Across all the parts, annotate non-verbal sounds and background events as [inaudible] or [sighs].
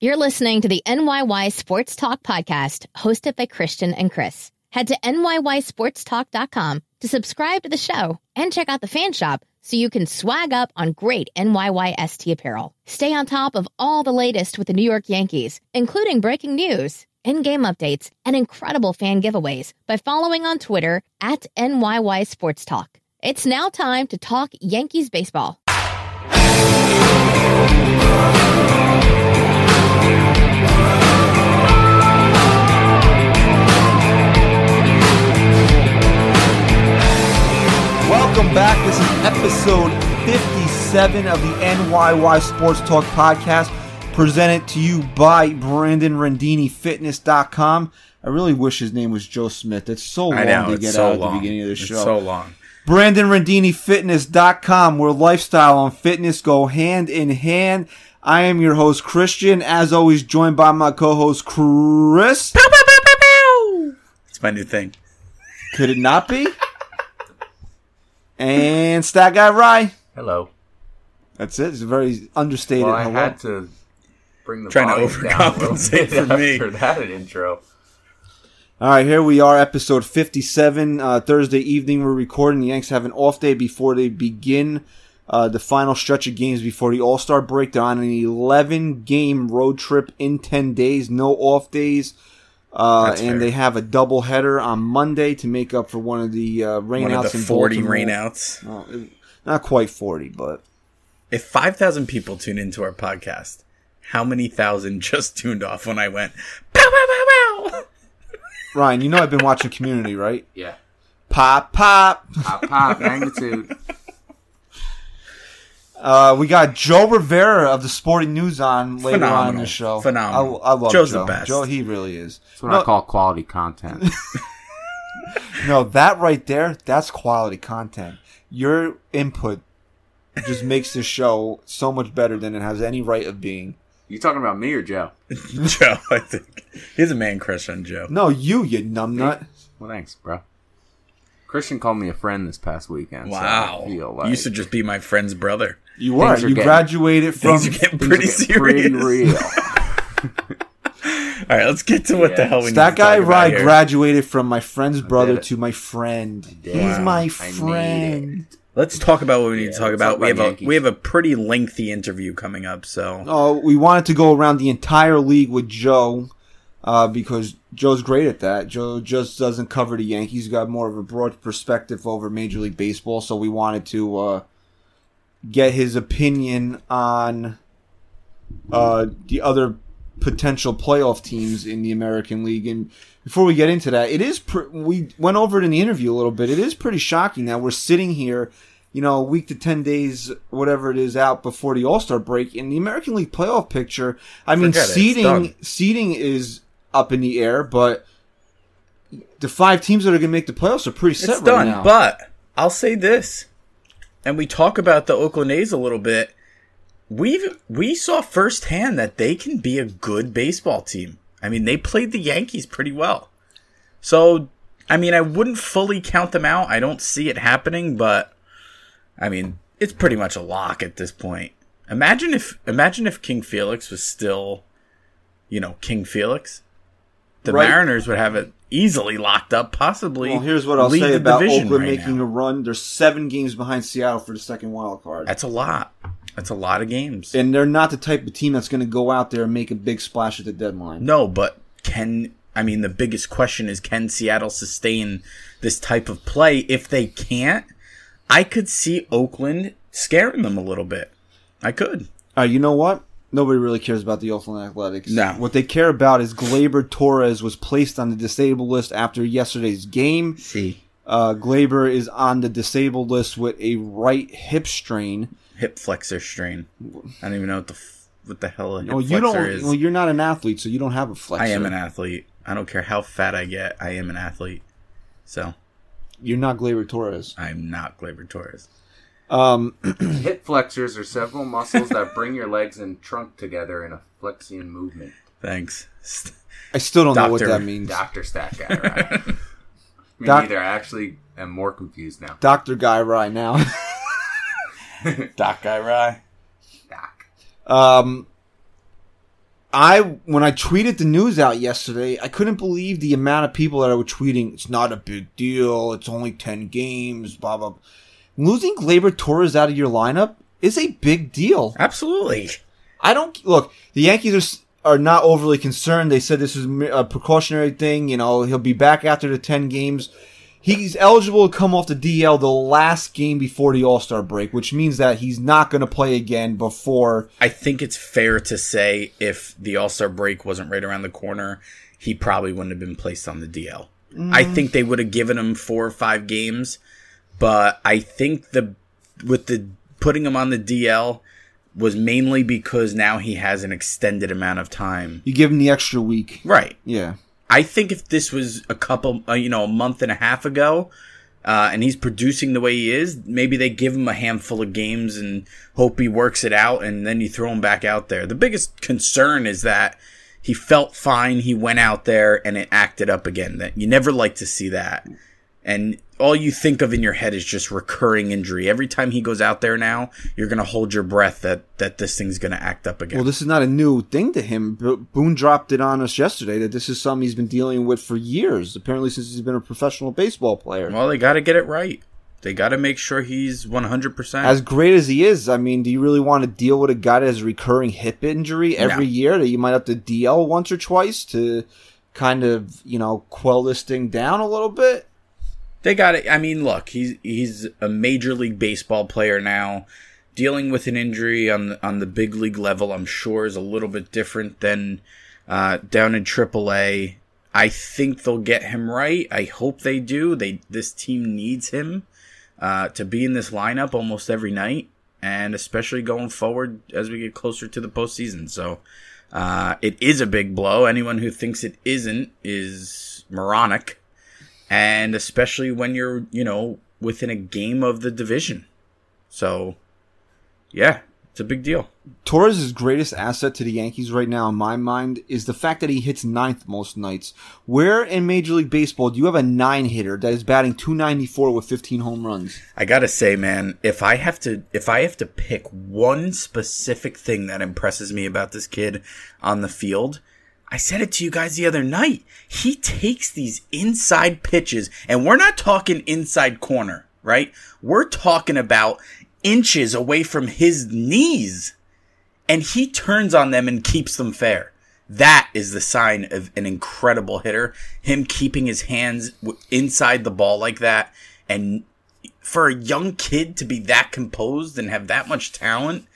You're listening to the NYY Sports Talk podcast hosted by Christian and Chris. Head to NYYSportsTalk.com to subscribe to the show and check out the fan shop so you can swag up on great NYYST apparel. Stay on top of all the latest with the New York Yankees, including breaking news, in game updates, and incredible fan giveaways by following on Twitter at NYY Sports Talk. It's now time to talk Yankees baseball. Welcome back. This is episode 57 of the NYY Sports Talk podcast, presented to you by Brandon Rendini Fitness.com. I really wish his name was Joe Smith. It's so long know to get so out at long. the beginning of the It's show. so long. Brandon Rendini Fitness.com, where lifestyle and fitness go hand in hand. I am your host, Christian, as always, joined by my co host, Chris. It's my new thing. Could it not be? And Stat Guy Rye. Hello. That's it. It's a very understated Well, I hello. had to bring the Trying to volume down a little overcompensate bit for me. after that intro. All right, here we are, episode 57. Uh, Thursday evening, we're recording. The Yanks have an off day before they begin uh, the final stretch of games before the All Star break. They're on an 11 game road trip in 10 days, no off days. Uh, and fair. they have a doubleheader on Monday to make up for one of the uh, rainouts One of the 40 Baltimore. rainouts. It- not quite 40, but If 5,000 people tune into our podcast, how many thousand [laughs] just tuned off when I went, pow, pow, pow, pow? [laughs] Ryan, you know I've been watching Community, right? Yeah. Pop, pop. Pop, pop, magnitude. [laughs] Uh, we got Joe Rivera of the Sporting News on later on in the show. Phenomenal. I, I love Joe's Joe. the best. Joe, he really is. That's what No, I call quality content. [laughs] [laughs] no, that right there, that's quality content. Your input just makes the show so much better than it has any right of being. You talking about me or Joe? [laughs] Joe, I think. He's a man crush on Joe. No, you, you numbnut. Well, thanks, bro. Christian called me a friend this past weekend. Wow. So I feel You like used to just be my friend's brother. You were. Are You getting- graduated from. Things are getting things pretty are getting serious. pretty real. [laughs] All right, let's get to what the hell we need that guy talk Rye here. graduated from my friend's brother to my friend. He's Wow. my friend. Let's talk about what we need Yeah, to talk let's about. talk we have about a we have a pretty lengthy interview coming up, so Oh, we wanted to go around the entire league with Joe uh, because Joe's great at that. Joe just doesn't cover the Yankees. He's got more of a broad perspective over Major League Baseball, so we wanted to uh, get his opinion on uh, the other potential playoff teams in the American League. And before we get into that, it is pr- we went over it in the interview a little bit. It is pretty shocking that we're sitting here, you know, a week to ten days, whatever it is, out before the All Star break in the American League playoff picture. I mean, Forget it, it's seeding done. seeding is up in the air, but the five teams that are going to make the playoffs are pretty set it's right done. now. But I'll say this, and we talk about the Oakland A's a little bit. We've we saw firsthand that they can be a good baseball team. I mean, they played the Yankees pretty well. So, I mean, I wouldn't fully count them out. I don't see it happening, but I mean, it's pretty much a lock at this point. Imagine if imagine if King Felix was still, you know, King Felix. The Right. Mariners would have it easily locked up, possibly. well, here's what I'll say about Oakland right making now. a run. They're seven games behind Seattle for the second wild card. That's a lot. That's a lot of games. and they're not the type of team that's going to go out there and make a big splash at the deadline. no, but can I mean the biggest question is can Seattle sustain this type of play? If they can't, I could see Oakland scaring them a little bit. I could. Uh, you know what? Nobody really cares about the Oakland Athletics. No. What they care about is Gleyber Torres was placed on the disabled list after yesterday's game. See. Uh, Gleyber is on the disabled list with a right hip strain. Hip flexor strain. I don't even know what the f- what the hell a hip Well, you flexor don't. is. Well, you're not an athlete, so you don't have a flexor. I am an athlete. I don't care how fat I get. I am an athlete. So You're not Gleyber Torres. I'm not Gleyber Torres. Um, [clears throat] Hip flexors are several muscles that bring your legs and trunk together in a flexion movement. Thanks. I still don't know what that means. Doctor Stat Guy, right? [laughs] Me Doc- neither. I actually am more confused now. Doctor guy right now. [laughs] Doc Guy Rye. Doc. Um, I when I tweeted the news out yesterday, I couldn't believe the amount of people that I were tweeting. It's not a big deal. It's only ten games. Blah blah. Losing Gleyber Torres out of your lineup is a big deal. Absolutely. I don't look. The Yankees are are not overly concerned. They said this is a precautionary thing. You know, he'll be back after the ten games. He's eligible to come off the DL the last game before the All Star break, which means that he's not going to play again before. I think it's fair to say if the All Star break wasn't right around the corner, he probably wouldn't have been placed on the DL. I mm. think they would have given him four or five games, but I think the with the putting him on the DL was mainly because now he has an extended amount of time. You give him the extra week. Right. Yeah. I think if this was a couple, uh, you know, a month and a half ago, uh, and he's producing the way he is, maybe they give him a handful of games and hope he works it out, and then you throw him back out there. The biggest concern is that he felt fine, he went out there, and it acted up again. That you never like to see that, and all you think of in your head is just recurring injury. Every time he goes out there now, you're gonna hold your breath that that this thing's gonna act up again. Well, this is not a new thing to him. Bo- Boone dropped it on us yesterday that this is something he's been dealing with for years. Apparently, since he's been a professional baseball player. well, they got to get it right. They got to make sure he's 100%. as great as he is, I mean, do you really want to deal with a guy that has a recurring hip injury every No. year that you might have to DL once or twice to kind of, you know, quell this thing down a little bit? They got it. I mean, look, he's he's a major league baseball player now. Dealing with an injury on the, on the big league level, I'm sure, is a little bit different than uh, down in AAA. I think they'll get him right. I hope they do. They this team needs him uh, to be in this lineup almost every night, and especially going forward as we get closer to the postseason. So uh, it is a big blow. Anyone who thinks it isn't is moronic and especially when you're, you know, within a game of the division. So, yeah, it's a big deal. Torres' greatest asset to the Yankees right now, in my mind, is the fact that he hits ninth most nights. Where in Major League Baseball do you have a nine hitter that is batting 294 with 15 home runs? I gotta say, man, if I have to, if I have to pick one specific thing that impresses me about this kid on the field, I said it to you guys the other night. He takes these inside pitches, and we're not talking inside corner, right? We're talking about inches away from his knees, and he turns on them and keeps them fair. That is the sign of an incredible hitter. Him keeping his hands inside the ball like that, and for a young kid to be that composed and have that much talent,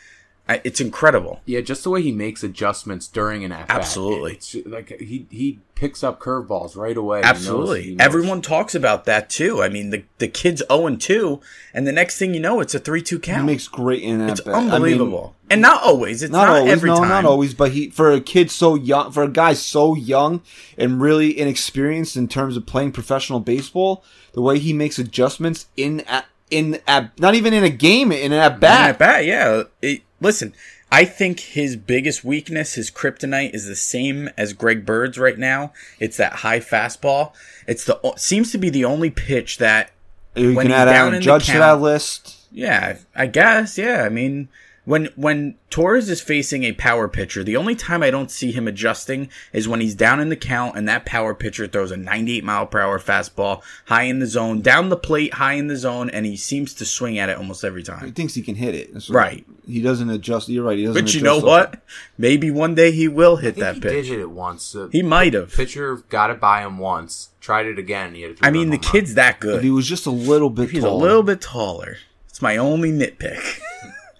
it's incredible. Yeah, just the way he makes adjustments during an at bat. Absolutely. It's like he he picks up curveballs right away. He knows- Absolutely. he knows- Everyone talks about that too. I mean, the, the kid's 0 and 2, and the next thing you know, it's a 3 2 He count. makes great in that it's bat. I mean, unbelievable. and not always. It's not, not, always, every no, time. not always, but he for a kid so young, for a guy so young and really inexperienced in terms of playing professional baseball, the way he makes adjustments in at in at not even in a game in an at bat. At bat. yeah. It- listen, I think his biggest weakness, his kryptonite, is the same as Greg Bird's right now. It's that high fastball. It's the seems to be the only pitch that You when can he's add down in the Judge to that list. Yeah, I guess. Yeah, I mean, when when Torres is facing a power pitcher, the only time I don't see him adjusting is when he's down in the count and that power pitcher throws a 98 mile per hour fastball high in the zone, down the plate, high in the zone, and he seems to swing at it almost every time. He thinks he can hit it. That's Right. He doesn't adjust. You're right. He doesn't. But you adjust know off- what? Maybe one day he will I hit think that he pitch. did it once. The He might have. pitcher got it by him once. Tried it again. He had I mean, the three-run home kid's that If he was just a little bit. He's a little bit taller. It's my only nitpick.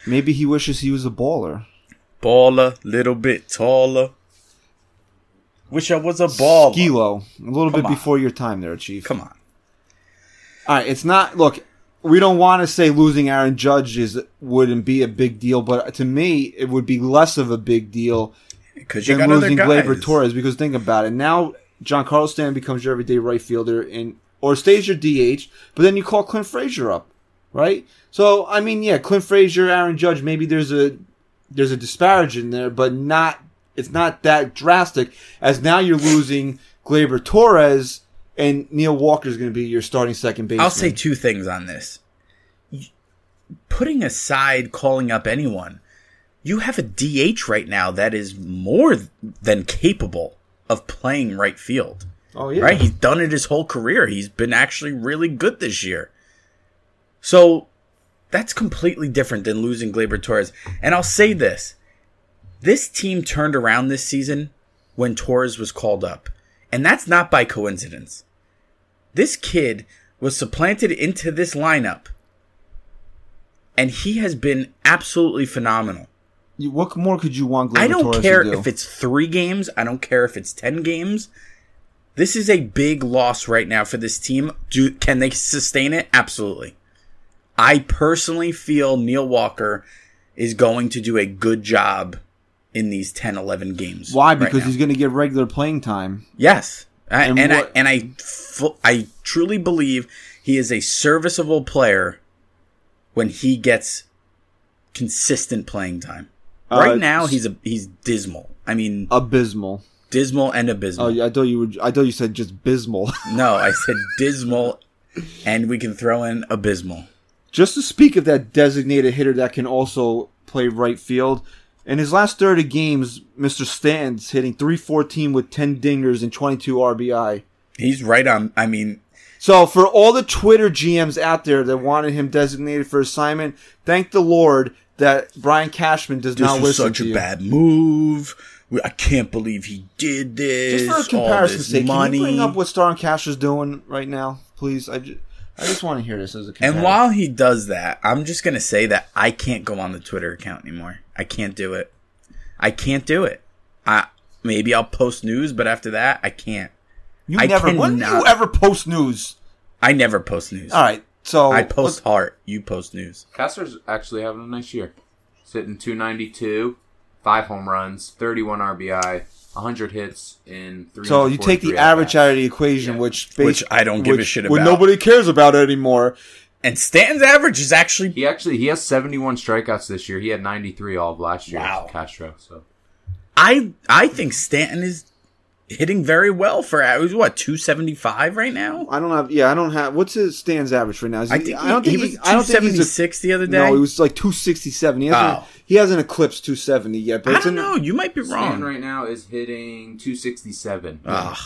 Maybe he wishes he was a baller. Baller, little bit taller. Wish I was a baller. Kilo, a little Come bit on. before your time there, Chief. Come on. All right, it's not. Look, we don't want to say losing Aaron Judge is wouldn't be a big deal, but to me, it would be less of a big deal Because you than got losing. Gleyber Torres. Because think about it, now Giancarlo Stanton becomes your everyday right fielder, and or stays your DH, but then you call Clint Frazier up, right? So I mean, yeah, Clint Frazier, Aaron Judge, maybe there's a there's a disparage in there, but not it's not that drastic. As now you're losing Gleyber Torres. And Neil Walker is going to be your starting second baseman. I'll say two things on this. Putting aside calling up anyone, you have a DH right now that is more than capable of playing right field. Oh yeah. Right? He's done it his whole career. He's been actually really good this year. So that's completely different than losing Gleyber Torres. And I'll say this this team turned around this season when Torres was called up. And that's not by coincidence. This kid was supplanted into this lineup. And he has been absolutely phenomenal. What more could you want? Gleyber I don't Torres care do? if it's three games. I don't care if it's 10 games. This is a big loss right now for this team. Do, can they sustain it? Absolutely. I personally feel Neil Walker is going to do a good job in these 10, 11 games. Why? Because now. he's going to get regular playing time. Yes. I, And and, I and I fu- I truly believe he is a serviceable player when he gets consistent playing time. Uh, Right now he's a he's dismal. I mean Abysmal. dismal and abysmal. Oh, yeah, I thought you were. I thought you said just bismal. No, I [laughs] said dismal and we can throw in abysmal. Just to speak of that designated hitter that can also play right field. In his last 30 games, Mr. Stanton's hitting 314 with 10 dingers and 22 RBI. He's right on I mean So for all the Twitter GMs out there that wanted him designated for assignment, thank the Lord that Brian Cashman does this not listen such to a you. bad move. I can't believe he did this. Just for all comparison's sake, money. can you bring up what Star and Cash is doing right now, please? I just, I just want to hear this as a comparison. And while he does that, I'm just gonna say that I can't go on the Twitter account anymore. I can't do it. I can't do it. I maybe I'll post news, but after that, I can't. you I never, when do you ever post news? I never post news. All right, so I post heart. You post news. Castro's actually having a nice year. Sitting 292, five home runs, 31 RBI, 100 hits in three. So you take the average out of the equation, Yeah. which Which I don't give a which- shit which nobody cares about anymore. And Stanton's average is actually He actually he has 71 strikeouts this year. He had 93 all of last year. Wow. Castro. So I I think Stanton is hitting very well for uh, what 275 right now. I don't have. Yeah, I don't have. What's his stands average right now? Is I he- think I don't he, think he was he- I don't think he's a- 276 the other day. No, he was like two sixty seven. He hasn't. Oh. He hasn't eclipsed two seventy yet. But I don't in- know. You might be Stan wrong. right now is hitting 267. Ugh.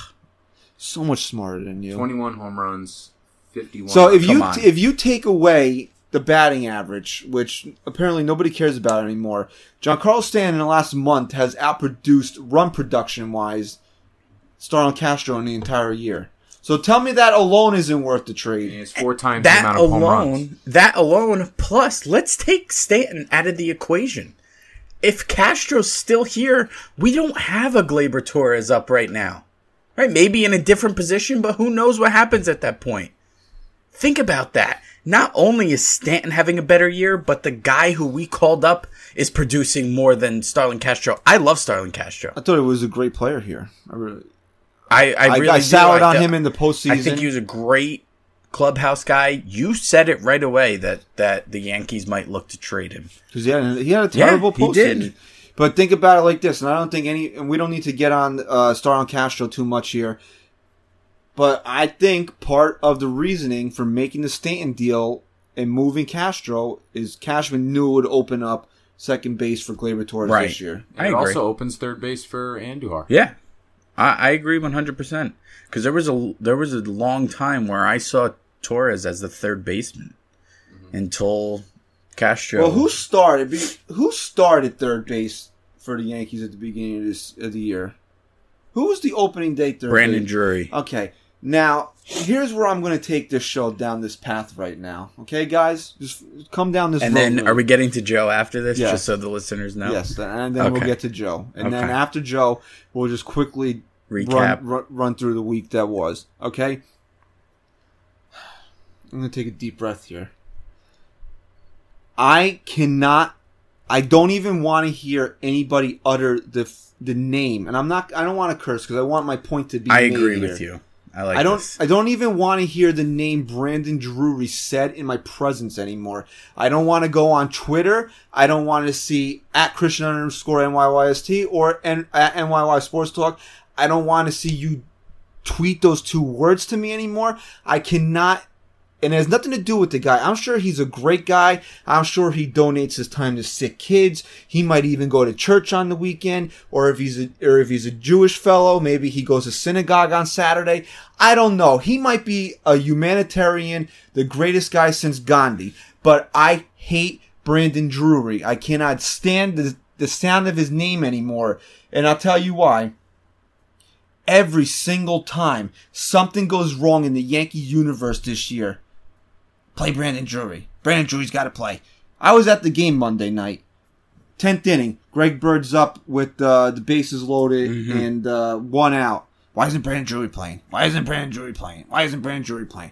So much smarter than you. 21 home runs, 51. So if Come you on. if you take away the batting average, which apparently nobody cares about anymore, Giancarlo Stanton in the last month has outproduced run production wise Starlin Castro in the entire year. So tell me that alone isn't worth the he trade. it's four times the that amount of home runs. alone, that alone, plus let's take Stanton out of the equation. If Castro's still here, we don't have a Gleyber Torres up right now. Right? Maybe in a different position, but who knows what happens at that point. Think about that. Not only is Stanton having a better year, but the guy who we called up is producing more than Starlin Castro. I love Starlin Castro. I thought he was a great player here. I really, I, I I, really I do. soured on th- him in the postseason. I think he was a great clubhouse guy. You said it right away that that the Yankees might look to trade him. Because he had, he had a terrible he postseason. But think about it like this, and I don't think any, and we don't need to get on uh, Starlin Castro too much here. But I think part of the reasoning for making the Stanton deal and moving Castro is Cashman knew it would open up second base for Gleyber Torres Right. this year. And I it agree. also opens third base for Andujar. Yeah, I, I agree one hundred percent. Because there was a there was a long time where I saw Torres as the third baseman until Castro. Well, who started? Who started third base for the Yankees at the beginning of this of the year? Who was the opening day third? Brandon base? Drury. Okay, now here's where I'm going to take this show down this path right now. Okay, guys, just come down this. And road then, with are we getting to Joe after this, Yes. just so the listeners know? Yes, and then we'll get to Joe, and then after Joe, we'll just quickly Recap. Run, run, run through the week that was. Okay. I'm going to take a deep breath here. I cannot. I don't even want to hear anybody utter the the name, and I'm not. I don't want to curse because I want my point to be. I agree here. with you. I like. I don't. This. I don't even want to hear the name Brandon Drury said in my presence anymore. I don't want to go on Twitter. I don't want to see at Christian underscore NYYST or N, at NYY Sports Talk. I don't want to see you tweet those two words to me anymore. I cannot and it has nothing to do with the guy. I'm sure he's a great guy. I'm sure he donates his time to sick kids. He might even go to church on the weekend, or if he's a, or if he's a Jewish fellow, maybe he goes to synagogue on Saturday. I don't know. He might be a humanitarian, the greatest guy since Gandhi. But I hate Brandon Drury. I cannot stand the, the sound of his name anymore. And I'll tell you why every single time something goes wrong in the Yankee universe this year, play Brandon Drury. Brandon Drury's got to play. I was at the game Monday night. 10th inning. Greg Bird's up with uh, the bases loaded and uh, one out. Why isn't Brandon Drury playing? Why isn't Brandon Drury playing? Why isn't Brandon Drury playing?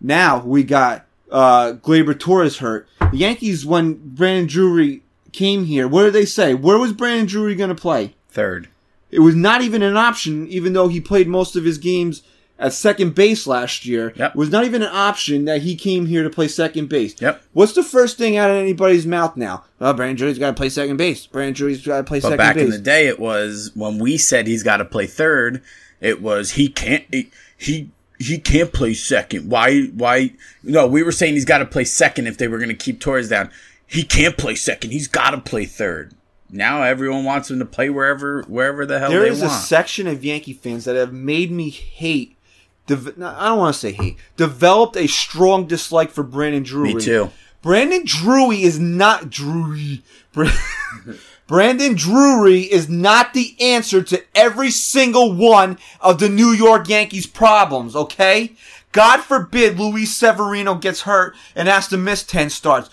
Now we got uh, Gleyber Torres hurt. The Yankees, when Brandon Drury came here, what did they say? Where was Brandon Drury going to play? Third. It was not even an option, even though he played most of his games at second base last year. Yep. It was not even an option that he came here to play second base. Yep. What's the first thing out of anybody's mouth now? Well, Brandon Drury's got to play second base. Brandon Drury's got to play But second back base. Back in the day, it was when we said he's got to play third. It was he can't he he, he can't play second. Why why? No, we were saying he's got to play second if they were going to keep Torres down. He can't play second. He's got to play third. Now everyone wants him to play wherever wherever the hell There is a section of Yankee fans that have made me hate. No, I don't want to say hate. Developed a strong dislike for Brandon Drury. Me too. Brandon Drury is not Drury. [laughs] Brandon Drury is not the answer to every single one of the New York Yankees problems, okay? God forbid Luis Severino gets hurt and has to miss 10 starts.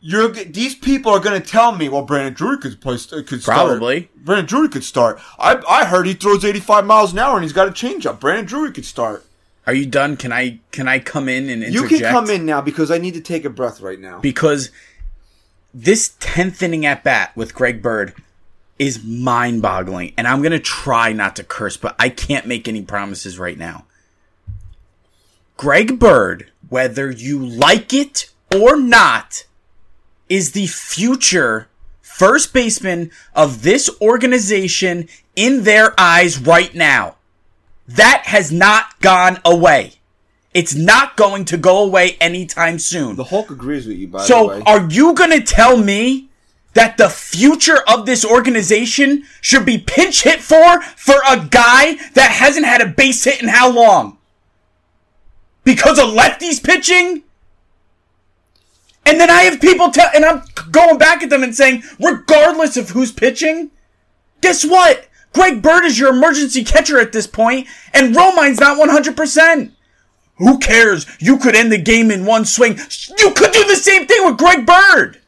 You're, these people are going to tell me, well, Brandon Drury could play, could start. Probably. Brandon Drury could start. I, I heard he throws 85 miles an hour and he's got a changeup. Brandon Drury could start. Are you done? Can I can I come in and You can come in now because I need to take a breath right now. because this 10th inning at bat with Greg Bird is mind boggling. And I'm going to try not to curse, but I can't make any promises right now. Greg Bird, whether you like it or not, is the future first baseman of this organization in their eyes right now. That has not gone away. It's not going to go away anytime soon. the Hulk agrees with you, by the way. So, are you going to tell me that the future of this organization should be pinch hit for for a guy that hasn't had a base hit in how long? Because of lefties pitching? And then I have people tell, and I'm going back at them and saying, regardless of who's pitching, guess what? Greg Bird is your emergency catcher at this point, and Romine's not 100%. Who cares? You could end the game in one swing. You could do the same thing with Greg Bird.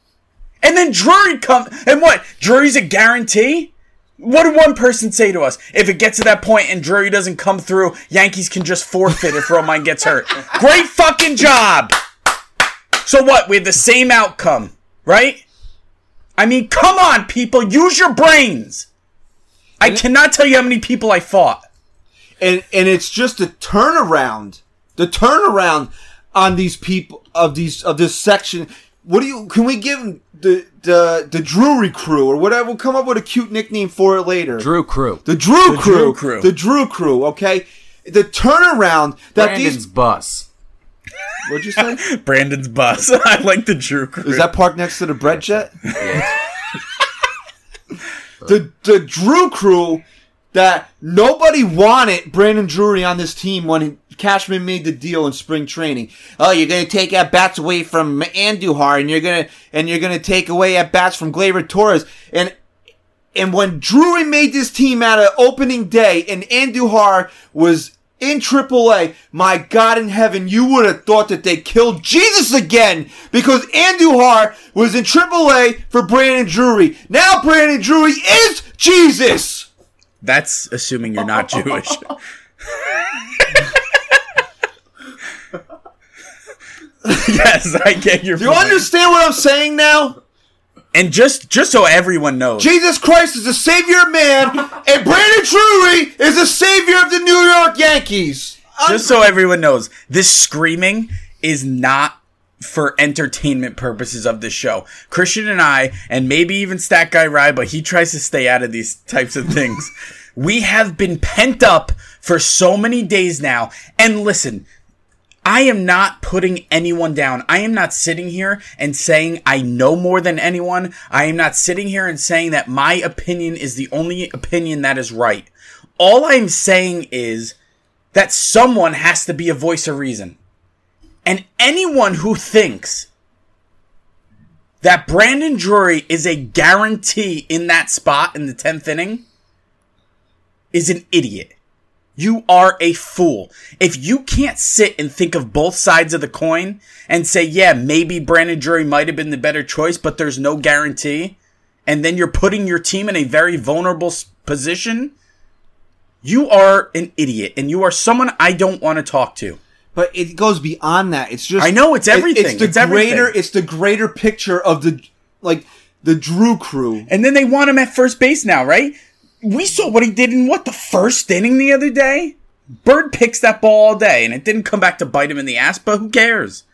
And then Drury come and what? Drury's a guarantee? What did one person say to us? If it gets to that point and Drury doesn't come through, Yankees can just forfeit if Romine gets hurt. [laughs] Great fucking job. So what? We had the same outcome, right? I mean, come on, people, use your brains. I cannot tell you how many people I fought. and and it's just the turnaround, the turnaround on these people of these of this section. What do you? Can we give them the the the Drury crew or whatever? We'll come up with a cute nickname for it later. Drew Crew. the Drew crew, Drew crew. the Drew crew. Okay, the turnaround that Brandon's these. bus. What'd you say? [laughs] Brandon's bus. [laughs] I like the Drew crew. Is that parked next to the bread jet? The the Drew crew that nobody wanted Brandon Drury on this team when Cashman made the deal in spring training. Oh, you're going to take at bats away from Andujar, and you're going to and you're going to take away at bats from Gleyber Torres, and and when Drury made this team out of opening day, and Andujar was in AAA, my God in heaven, you would have thought that they killed Jesus again because Andujar was in AAA for Brandon Drury. Now Brandon Drury is Jesus. That's assuming you're not Jewish. [laughs] yes, I get your Do you point. understand what I'm saying now? And just just so everyone knows, Jesus Christ is the Savior of man, [laughs] and Brandon Drury is the Savior of the New York Yankees. just so everyone knows, this screaming is not for entertainment purposes of this show. Christian and I, and maybe even Stat Guy Rye, but he tries to stay out of these types of things. [laughs] we have been pent up for so many days now. And listen, I am not putting anyone down. I am not sitting here and saying I know more than anyone. I am not sitting here and saying that my opinion is the only opinion that is right. All I'm saying is that someone has to be a voice of reason. And anyone who thinks that Brandon Drury is a guarantee in that spot in the 10th inning is an idiot. You are a fool. If you can't sit and think of both sides of the coin and say, yeah, maybe Brandon Drury might have been the better choice, but there's no guarantee, and then you're putting your team in a very vulnerable position, you are an idiot and you are someone I don't want to talk to. But it goes beyond that. It's just I know it's it- everything. it's the It's everything. greater. It's the greater picture of the like the Drew crew. And then they want him at first base now, right? We saw what he did in what the first inning the other day. Bird picks that ball all day, and it didn't come back to bite him in the ass. But who cares?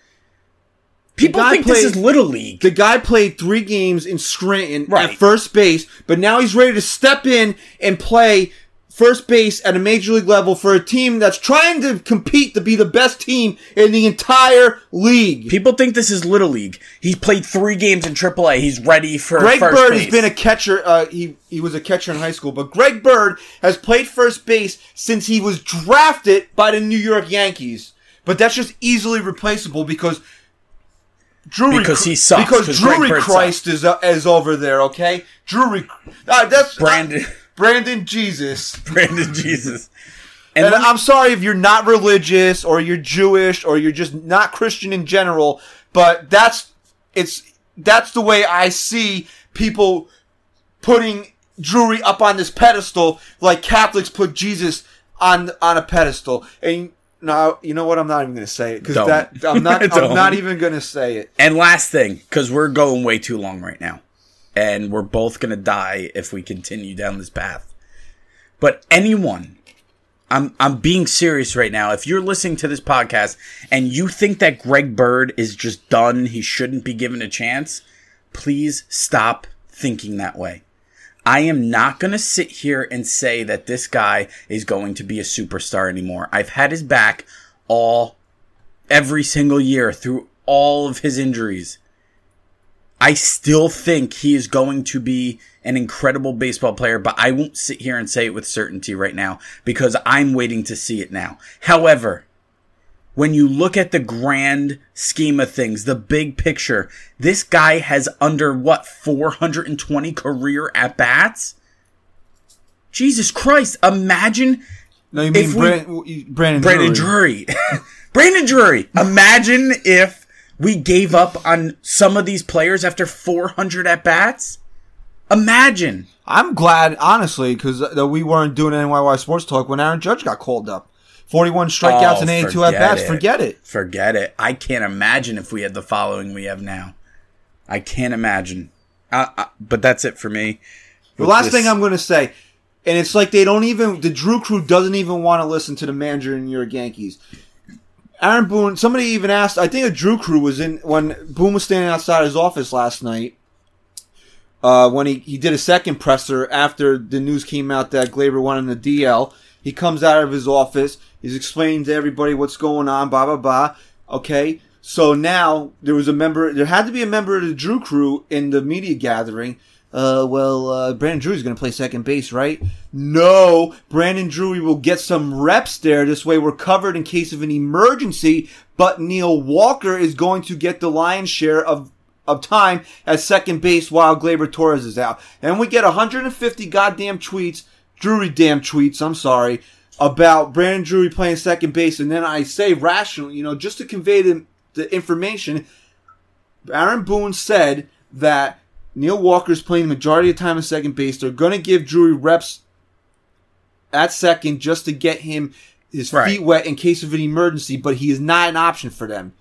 People think this is little league. The guy played three games in Scranton Right. at first base, but now he's ready to step in and play first base at a major league level for a team that's trying to compete to be the best team in the entire league. People think this is little league. He played three games in AAA. He's ready for Greg first Bird base. has been a catcher. Uh, he he was a catcher in high school, but Greg Bird has played first base since he was drafted by the New York Yankees. But that's just easily replaceable because Drury Because he sucks, Because Drury Christ is uh, is over there. Okay, Drury. Uh, that's Brandon- uh, Brandon Jesus. [laughs] Brandon Jesus. And, And me- I'm sorry if you're not religious or you're Jewish or you're just not Christian in general, but that's it's that's the way I see people putting Drury up on this pedestal like Catholics put Jesus on on a pedestal. And no, you know what? I'm not even going to say it because that I'm not. [laughs] I'm not even going to say it. And last thing, because we're going way too long right now, and we're both gonna die if we continue down this path. But anyone, I'm I'm being serious right now. If you're listening to this podcast and you think that Greg Bird is just done, he shouldn't be given a chance, please stop thinking that way. I am not going to sit here and say that this guy is going to be a superstar anymore. I've had his back all every single year through all of his injuries. I still think he is going to be an incredible baseball player, but I won't sit here and say it with certainty right now because I'm waiting to see it now. However, when you look at the grand scheme of things, the big picture, this guy has under what, 420 career at bats? Jesus Christ, imagine No, you If mean we- Brandon, Brandon, Brandon Drury. Drury. [laughs] Brandon Drury. Imagine if we gave up on some of these players after 400 at bats. Imagine. I'm glad, honestly, because we weren't doing NYY Sports Talk when Aaron Judge got called up. 41 strikeouts Oh, and 82 at bats. Forget it. Forget it. I can't imagine if we had the following we have now. I can't imagine. Uh, uh, but that's it for me. The last this- thing I'm going to say, and it's like they don't even, the Drew crew doesn't even want to listen to the manager in New York Yankees. Aaron Boone, somebody even asked, I think a Drew crew was in, when Boone was standing outside his office last night, uh, when he, he did a second presser after the news came out that Gleyber won in the DL. He comes out of his office, he's explaining to everybody what's going on, blah, blah, blah. Okay. So now there was a member, there had to be a member of the Drew crew in the media gathering. Uh, well, uh, Brandon Drury's going to play second base, right? No, Brandon Drury will get some reps there. This way we're covered in case of an emergency, but Neil Walker is going to get the lion's share of of time at second base while Gleyber Torres is out. And we get 150 goddamn tweets, Drury damn tweets, I'm sorry, about Brandon Drury playing second base. And then I say rationally, you know, just to convey the, the information, Aaron Boone said that Neil Walker's playing the majority of the time at second base. They're going to give Drury reps at second just to get him his Right. feet wet in case of an emergency, but he is not an option for them.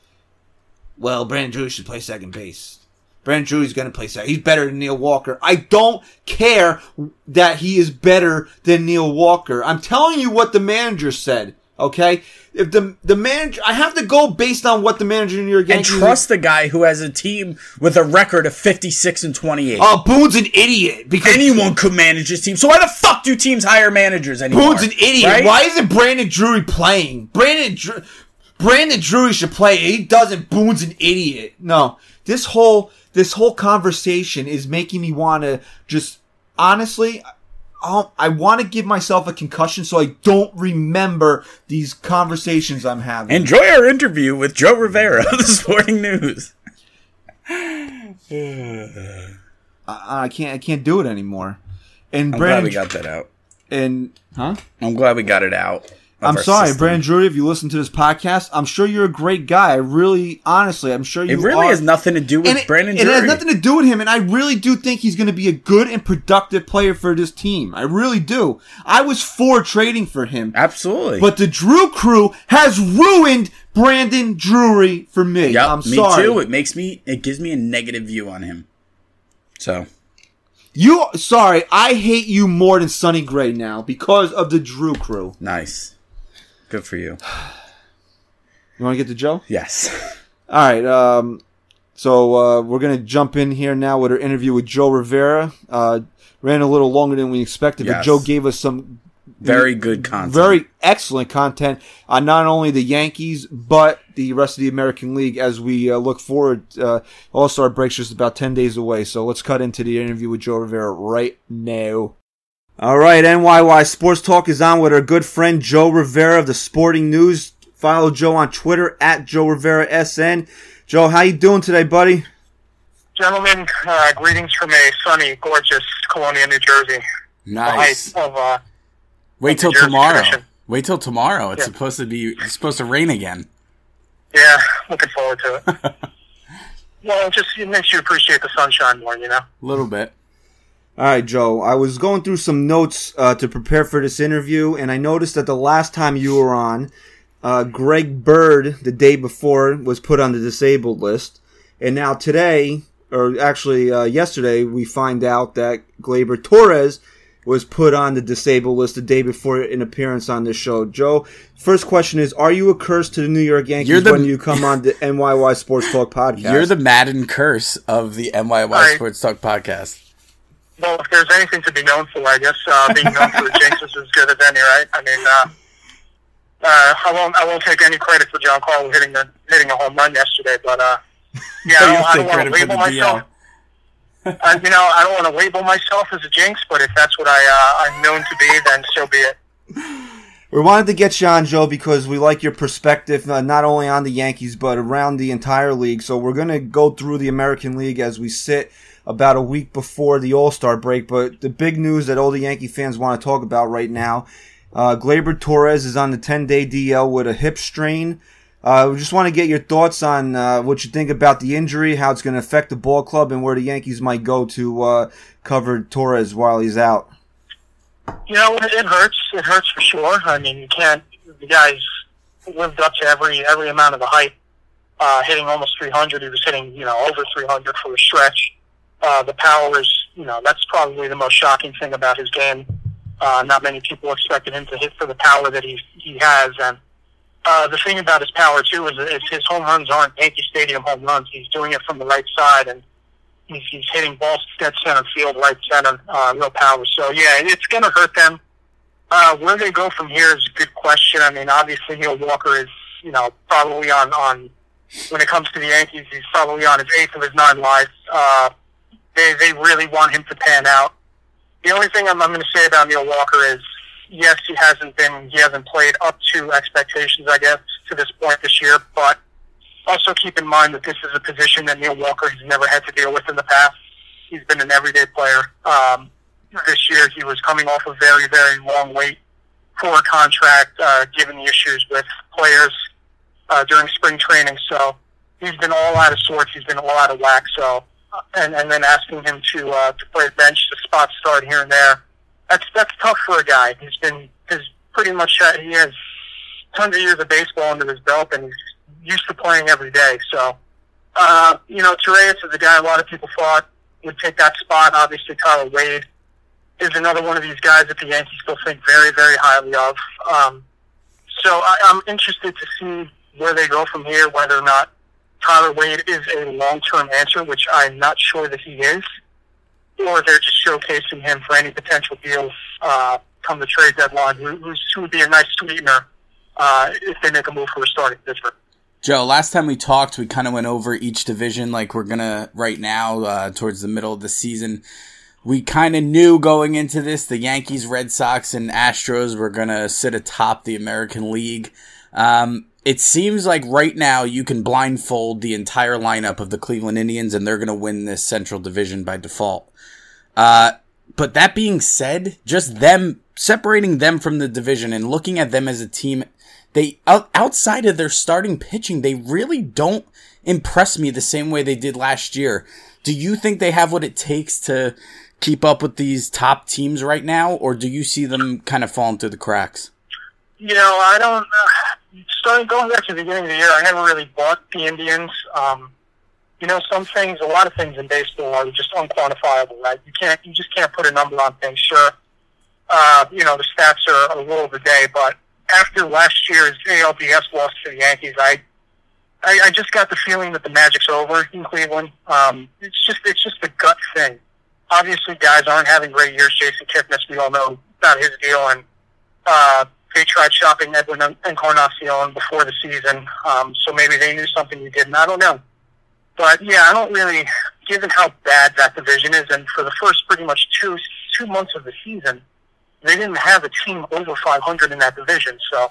Well, Brandon Drury should play second base. Brandon Drury's going to play second. He's better than Neil Walker. I don't care that he is better than Neil Walker. I'm telling you what the manager said. Okay, if the the manager, I have to go based on what the manager in New York And trust the guy who has a team with a record of 56 and 28. Oh, Boone's an idiot because Anyone could manage this team. So why the fuck do teams hire managers anymore? Boone's an idiot. Right? Why isn't Brandon Drury playing? Brandon Dru- Brandon Drury should play. He doesn't. Boone's an idiot. No, this whole this whole conversation is making me want to just honestly. I'll, I want to give myself a concussion so I don't remember these conversations I'm having. Enjoy our interview with Joe Rivera [laughs] of the Sporting News. I, I can't. I can't do it anymore. And I'm glad we got that out. and huh? I'm glad we got it out. I'm sorry, system. Brandon Drury. If you listen to this podcast, I'm sure you're a great guy. I really, honestly, I'm sure you. It really are. has nothing to do with and Brandon it Drury. has nothing to do with him, and I really do think he's going to be a good and productive player for this team. I really do. I was for trading for him, Absolutely. but the Drew crew has ruined Brandon Drury for me. Yep, I'm me sorry. too. It makes me. It gives me a negative view on him. So You sorry, I hate you more than Sonny Gray now because of the Drew crew. nice. Good for you. You want to get to Joe? Yes. [laughs] All right. Um, so uh, we're gonna jump in here now with our interview with Joe Rivera. Uh, ran a little longer than we expected, but Joe gave us some Very good content. very excellent content on not only the Yankees but the rest of the American League as we uh, look forward. Uh, All Star breaks just about ten days away, so let's cut into the interview with Joe Rivera right now. All right, NYY Sports Talk is on with our good friend Joe Rivera of the Sporting News. Follow Joe on Twitter at Joe Rivera SN. Joe, how you doing today, buddy? Gentlemen, uh, greetings from a sunny, gorgeous Colonia, New Jersey. Nice. of, uh, Wait till tomorrow. tradition. Wait till tomorrow. It's Yeah. supposed to be. It's supposed to rain again. yeah, looking forward to it. [laughs] well, it just it makes you appreciate the sunshine more, you know? A little bit. All right, Joe. I was going through some notes uh, to prepare for this interview, and I noticed that the last time you were on, uh, Greg Bird, the day before, was put on the disabled list, and now today, or actually uh, yesterday, we find out that Gleyber Torres was put on the disabled list the day before an appearance on this show. Joe, first question is: Are you a curse to the New York Yankees You're the- when you come on the [laughs] NYY Sports Talk podcast? You're the Madden curse of the NYY Right. Sports Talk podcast. Well, if there's anything to be known for, I guess uh, being known for the jinx is as good as any, right? I mean, uh, uh, I won't I won't take any credit for Giancarlo hitting the hitting a home run yesterday, but uh, yeah, I don't, I don't want to label myself. uh, you know, I don't want to label myself as a jinx, but if that's what I uh, I'm known to be, then so be it. We wanted to get you on, Joe, because we like your perspective, uh, not only on the Yankees, but around the entire league. So we're going to go through the American League as we sit about a week before the All Star break. But the big news that all the Yankee fans want to talk about right now uh, Gleyber Torres is on the 10 day DL with a hip strain. Uh, we just want to get your thoughts on uh, what you think about the injury, how it's going to affect the ball club, and where the Yankees might go to uh, cover Torres while he's out. You know, it, hurts. It hurts for sure. I mean, you can't. The guy's lived up to every every amount of the hype. Uh, hitting almost 300. He was hitting, you know, over 300 for a stretch. Uh, the power is, you know, that's probably the most shocking thing about his game. Uh, not many people expected him to hit for the power that he he has, and uh, the thing about his power too is, is his home runs aren't Yankee Stadium home runs. He's doing it from the right side, and he's, he's hitting balls dead center field, right center, uh, real power. So yeah, it's going to hurt them. Uh, where they go from here is a good question. I mean, obviously Neil Walker is, you know, probably on on when it comes to the Yankees, he's probably on his eighth of his nine lives. Uh, they they really want him to pan out. The only thing I'm, I'm going to say about Neil Walker is, yes, he hasn't been he hasn't played up to expectations, I guess, to this point this year. But also keep in mind that this is a position that Neil Walker has never had to deal with in the past. He's been an everyday player. Um, this year, he was coming off a very very long wait for a contract, uh, given the issues with players uh, during spring training. So he's been all out of sorts. He's been all out of whack. So and and then asking him to uh, to play bench, to spot start here and there. That's that's tough for a guy. He's been has pretty much uh, he has tons of years of baseball under his belt, and he's used to playing every day. So uh, you know, Torres is a guy a lot of people thought would take that spot. Obviously, Tyler Wade is another one of these guys that the Yankees still think very, very highly of. Um, so I, I'm interested to see where they go from here, whether or not Tyler Wade is a long-term answer, which I'm not sure that he is, or they're just showcasing him for any potential deals uh, come the trade deadline, who, who would be a nice sweetener uh, if they make a move for a starting pitcher. Joe, last time we talked, we kind of went over each division like we're gonna right now uh, towards the middle of the season. We kind of knew going into this the Yankees, Red Sox, and Astros were gonna sit atop the American League. Um, it seems like right now you can blindfold the entire lineup of the Cleveland Indians and they're going to win this Central Division by default. Uh, but that being said, just them separating them from the division and looking at them as a team, they outside of their starting pitching, they really don't impress me the same way they did last year. Do you think they have what it takes to keep up with these top teams right now, or do you see them kind of falling through the cracks? You know, I don't. Starting going back to the beginning of the year, I never really bought the Indians. Um, you know, some things, a lot of things in baseball are just unquantifiable, right? You can't, you just can't put a number on things. Sure, uh, you know, the stats are a little of the day, but after last year's ALDS loss to the Yankees, I, I, I just got the feeling that the magic's over in Cleveland. Um, it's just, it's just a gut thing. Obviously, guys aren't having great years. Jason Kipnis, we all know about his deal, and uh, they tried shopping Edwin Encarnacion before the season, um, so maybe they knew something we didn't. I don't know. But yeah, I don't really, given how bad that division is, and for the first pretty much two two months of the season, they didn't have a team over 500 in that division. So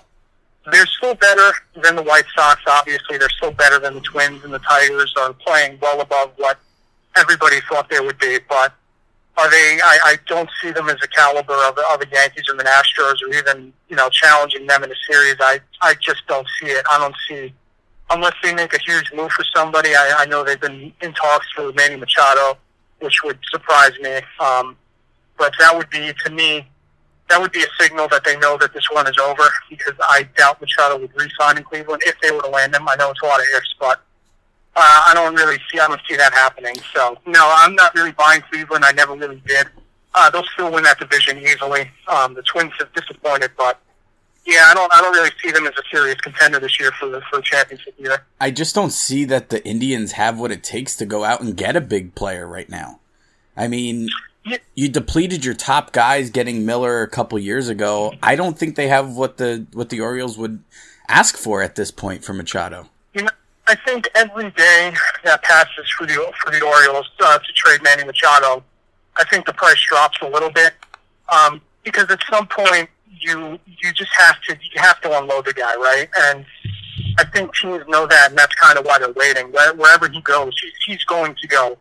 they're still better than the White Sox. Obviously, they're still better than the Twins and the Tigers are playing well above what everybody thought they would be. But are they? I, I don't see them as a caliber of, of the Yankees or the Astros, or even you know challenging them in a series. I I just don't see it. I don't see unless they make a huge move for somebody. I, I know they've been in talks for Manny Machado, which would surprise me. Um, but that would be to me. That would be a signal that they know that this one is over because I doubt Machado would re-sign in Cleveland if they were to land him. I know it's a lot of ifs, but uh, I don't really see. I don't see that happening. So no, I'm not really buying Cleveland. I never really did. Uh, they'll still win that division easily. Um, the Twins have disappointed, but yeah, I don't. I don't really see them as a serious contender this year for the for the championship either. I just don't see that the Indians have what it takes to go out and get a big player right now. I mean, yeah. you depleted your top guys getting Miller a couple years ago. I don't think they have what the what the Orioles would ask for at this point for Machado. I think every day that passes for the for the Orioles uh, to trade Manny Machado, I think the price drops a little bit um, because at some point you you just have to you have to unload the guy, right? And I think teams know that, and that's kind of why they're waiting. Wherever he goes, he's, he's going to go.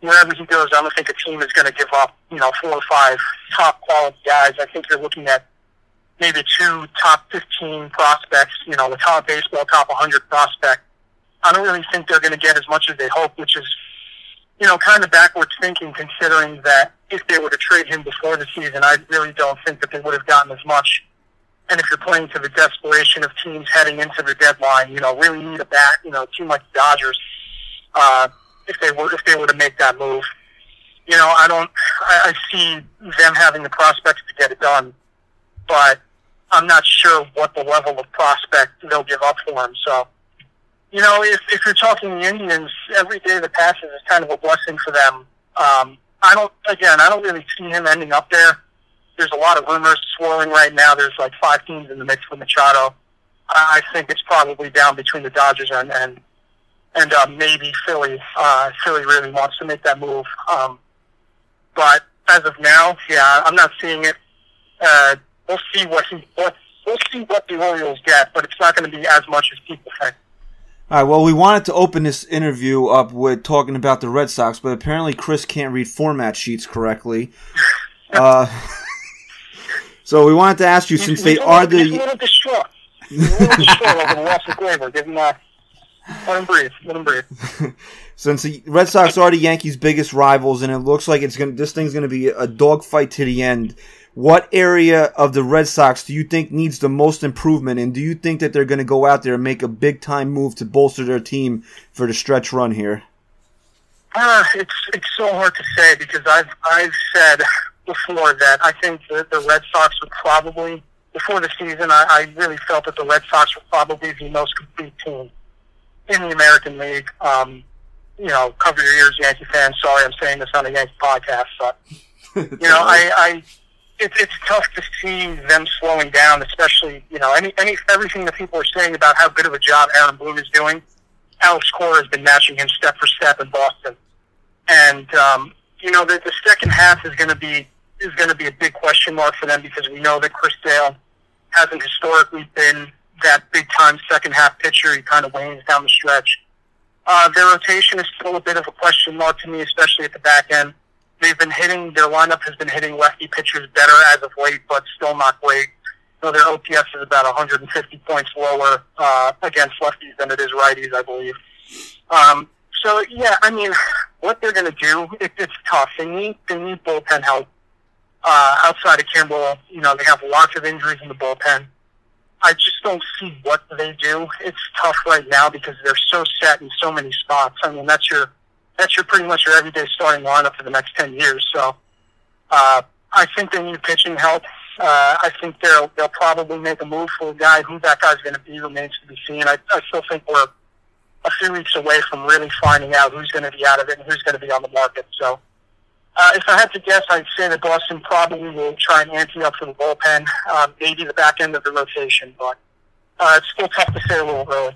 Wherever he goes, I don't think a team is going to give up, you know, four or five top quality guys. I think you're looking at maybe two top 15 prospects, you know, the top baseball top 100 prospect I don't really think they're going to get as much as they hope, which is, you know, kind of backwards thinking considering that if they were to trade him before the season, I really don't think that they would have gotten as much. And if you're playing to the desperation of teams heading into the deadline, you know, really need a bat, you know, like the Dodgers, uh, if they were if they were to make that move, you know, I don't, I, I see them having the prospects to get it done, but I'm not sure what the level of prospect they'll give up for him. So you know, if, if you're talking the Indians, every day that passes is kind of a blessing for them. Um, I don't, again, I don't really see him ending up there. There's a lot of rumors swirling right now. There's like five teams in the mix for Machado. I think it's probably down between the Dodgers and and and uh, maybe Philly. Uh, Philly really wants to make that move, um, but as of now, yeah, I'm not seeing it. Uh, we'll see what he what we'll see what the Orioles get, but it's not going to be as much as people think. All right. Well, we wanted to open this interview up with talking about the Red Sox, but apparently Chris can't read format sheets correctly. Uh, [laughs] so we wanted to ask you, since they are the. He's a little distraught. He's a little distraught over the Give him a. Let him breathe. Let him breathe. [laughs] Since the Red Sox are the Yankees' biggest rivals, and it looks like it's going this thing's going to be a dogfight to the end. What area of the Red Sox do you think needs the most improvement? And do you think that they're going to go out there and make a big time move to bolster their team for the stretch run here? Uh, it's it's so hard to say because I've I've said before that I think that the Red Sox would probably before the season I, I really felt that the Red Sox were probably the most complete team in the American League. Um, you know, cover your ears, Yankee fans. Sorry, I'm saying this on a Yankee podcast, but [laughs] you know, I, I it, it's tough to see them slowing down, especially you know any any everything that people are saying about how good of a job Aaron Boone is doing. Alex Cora has been matching him step for step in Boston, and um, you know the, the second half is going to be is going to be a big question mark for them because we know that Chris Sale hasn't historically been that big time second half pitcher. He kind of wanes down the stretch. Uh, their rotation is still a bit of a question mark to me, especially at the back end. They've been hitting, their lineup has been hitting lefty pitchers better as of late, but still not great. So their OPS is about 150 points lower uh, against lefties than it is righties, I believe. Um, so yeah, I mean, what they're going to do, it, it's tough. They need they need bullpen help. Uh, outside of Kimbrel, you know, they have lots of injuries in the bullpen. I just don't see what they do. It's tough right now because they're so set in so many spots. I mean, that's your that's your pretty much your everyday starting lineup for the next ten years. So, uh, I think they need pitching help. Uh, I think they'll they'll probably make a move for a guy. Who that guy's going to be remains to be seen. I, I still think we're a few weeks away from really finding out who's going to be out of it and who's going to be on the market. So, uh, if I had to guess, I'd say that Boston probably will try and ante up for the bullpen, uh, maybe the back end of the rotation, but uh, it's still tough to say a little early.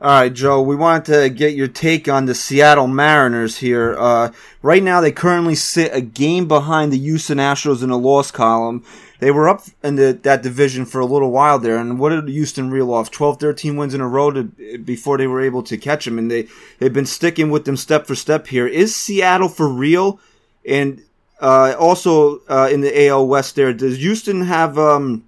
All right, Joe, we wanted to get your take on the Seattle Mariners here. Uh, right now, they currently sit a game behind the Houston Astros in the loss column. They were up in the, that division for a little while there, and what did Houston reel off? 12, 13 wins in a row to, before they were able to catch them, and they, they've been sticking with them step for step here. Is Seattle for real? And uh, also uh, in the AL West there, does Houston have um,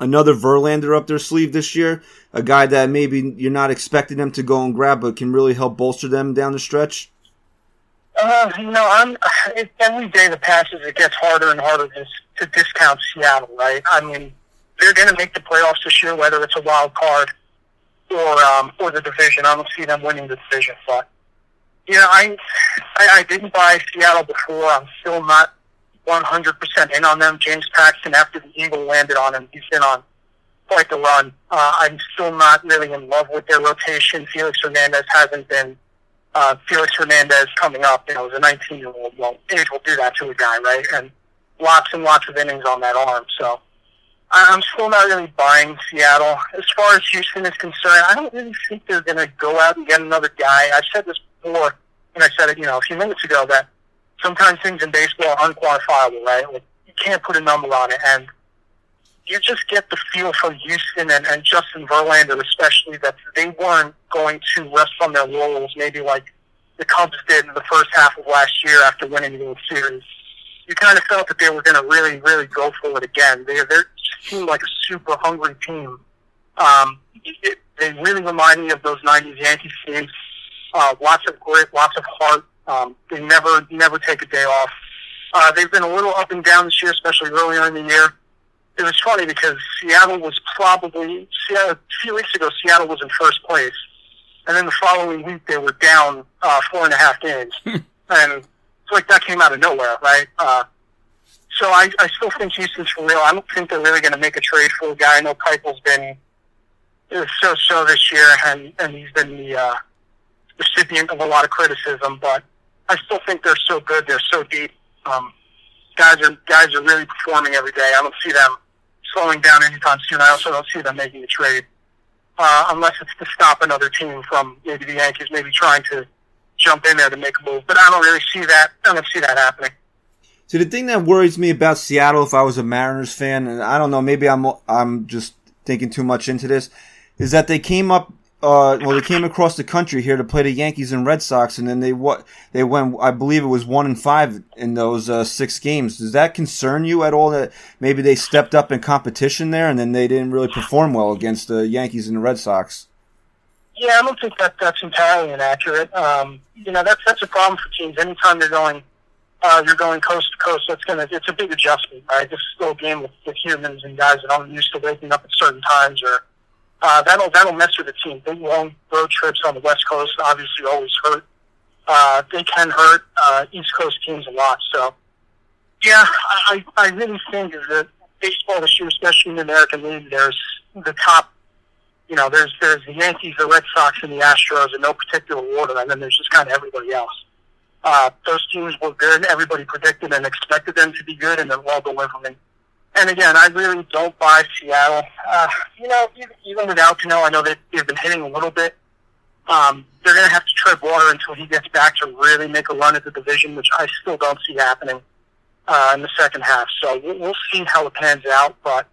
another Verlander up their sleeve this year? A guy that maybe you're not expecting them to go and grab, but can really help bolster them down the stretch? Uh, you know, I'm it, every day that passes, it gets harder and harder to, to discount Seattle. Right? I mean, they're going to make the playoffs this year, whether it's a wild card or um, or the division. I don't see them winning the division, but you know, I I, I didn't buy Seattle before. I'm still not 100% in on them. James Paxton, after the Eagle landed on him, he's been on quite the run. Uh, I'm still not really in love with their rotation. Felix Hernandez hasn't been uh, Felix Hernandez coming up, you know, as a 19 year old. Well, age will do that to a guy, right? And lots and lots of innings on that arm. So I'm still not really buying Seattle. As far as Houston is concerned, I don't really think they're going to go out and get another guy. I've said this before, and I said it, you know, a few minutes ago that sometimes things in baseball are unquantifiable, right? Like you can't put a number on it, and you just get the feel from Houston and, and Justin Verlander, especially, that they weren't going to rest on their laurels, maybe like the Cubs did in the first half of last year after winning the World Series. You kind of felt that they were going to really, really go for it again. They they seemed like a super hungry team. Um, it, they really remind me of those '90s Yankees teams. Uh, lots of grit, lots of heart. Um, they never, never take a day off. Uh, they've been a little up and down this year, especially earlier in the year it was funny because Seattle was probably Seattle, a few weeks ago. Seattle was in first place, and then the following week they were down uh, four and a half games, [laughs] and it's like that came out of nowhere, right? Uh, so I, I still think Houston's for real. I don't think they're really going to make a trade for a guy. I know Keuchel's been so-so this year, and and he's been the uh, recipient of a lot of criticism, but I still think they're so good. They're so deep. Um, guys are guys are really performing every day. I don't see them slowing down anytime soon. I also don't see them making a trade uh, unless it's to stop another team from maybe the Yankees maybe trying to jump in there to make a move. But I don't really see that. I don't see that happening. See, the thing that worries me about Seattle, if I was a Mariners fan, and I don't know, maybe I'm I'm just thinking too much into this, is that they came up uh, well, they came across the country here to play the Yankees and Red Sox, and then they what they went. I believe it was one and five in those uh, six games. Does that concern you at all? That maybe they stepped up in competition there, and then they didn't really perform well against the Yankees and the Red Sox. Yeah, I don't think that that's entirely inaccurate. Um, you know, that's that's a problem for teams. Anytime you're going, uh, you're going coast to coast. That's gonna it's a big adjustment, right? This is still a game with, with humans and guys that aren't used to waking up at certain times or uh, that'll that'll mess with the team. Big long road trips on the West Coast obviously always hurt. Uh, they can hurt uh, East Coast teams a lot. So, yeah, I I really think that baseball this year, especially in the American League, there's the top. You know, there's there's the Yankees, the Red Sox, and the Astros in no particular order, and then there's just kind of everybody else. Uh, those teams were good. Everybody predicted and expected them to be good, and they're all delivering. And again, I really don't buy Seattle. Uh, you know, even- without Cano, I know that they've been hitting a little bit. Um, they're going to have to tread water until he gets back to really make a run at the division, which I still don't see happening uh, in the second half. So we'll, we'll see how it pans out. But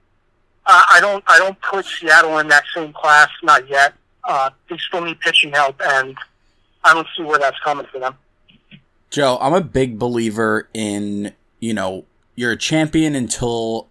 uh, I don't, I don't put Seattle in that same class, not yet. Uh, they still need pitching help, and I don't see where that's coming for them. Joe, I'm a big believer in, you know, you're a champion until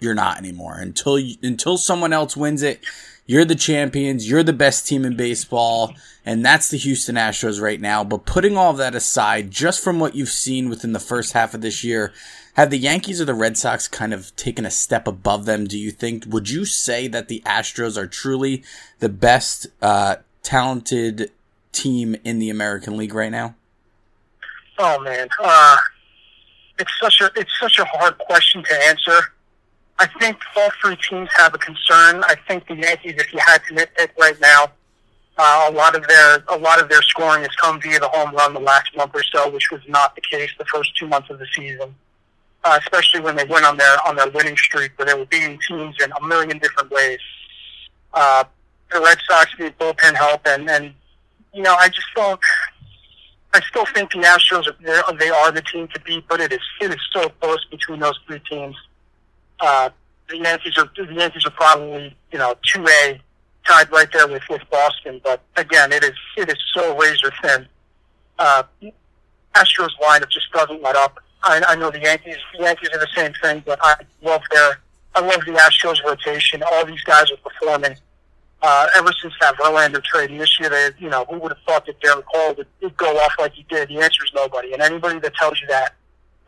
you're not anymore. Until you, until someone else wins it, you're the champions, you're the best team in baseball, and that's the Houston Astros right now. But putting all of that aside, just from what you've seen within the first half of this year, have the Yankees or the Red Sox kind of taken a step above them, do you think? Would you say that the Astros are truly the best uh, talented team in the American League right now? Oh man, uh, it's such a it's such a hard question to answer. I think all three teams have a concern. I think the Yankees, if you had to nitpick right now, uh, a lot of their a lot of their scoring has come via the home run the last month or so, which was not the case the first two months of the season. Uh, especially when they went on their on their winning streak, where they were beating teams in a million different ways. Uh, the Red Sox need bullpen help, and and you know I just don't. I still think the Astros they are the team to beat, but it is it is so close between those three teams. Uh, the Yankees are the Yankees are probably you know two A tied right there with with Boston, but again it is it is so razor thin. Uh, Astros lineup just doesn't let up. I, I know the Yankees the Yankees are the same thing, but I love their I love the Astros rotation. All these guys are performing uh, ever since that Verlander trade. Year, you know, who would have thought that Gerrit Cole would, go off like he did? The answer is nobody. And anybody that tells you that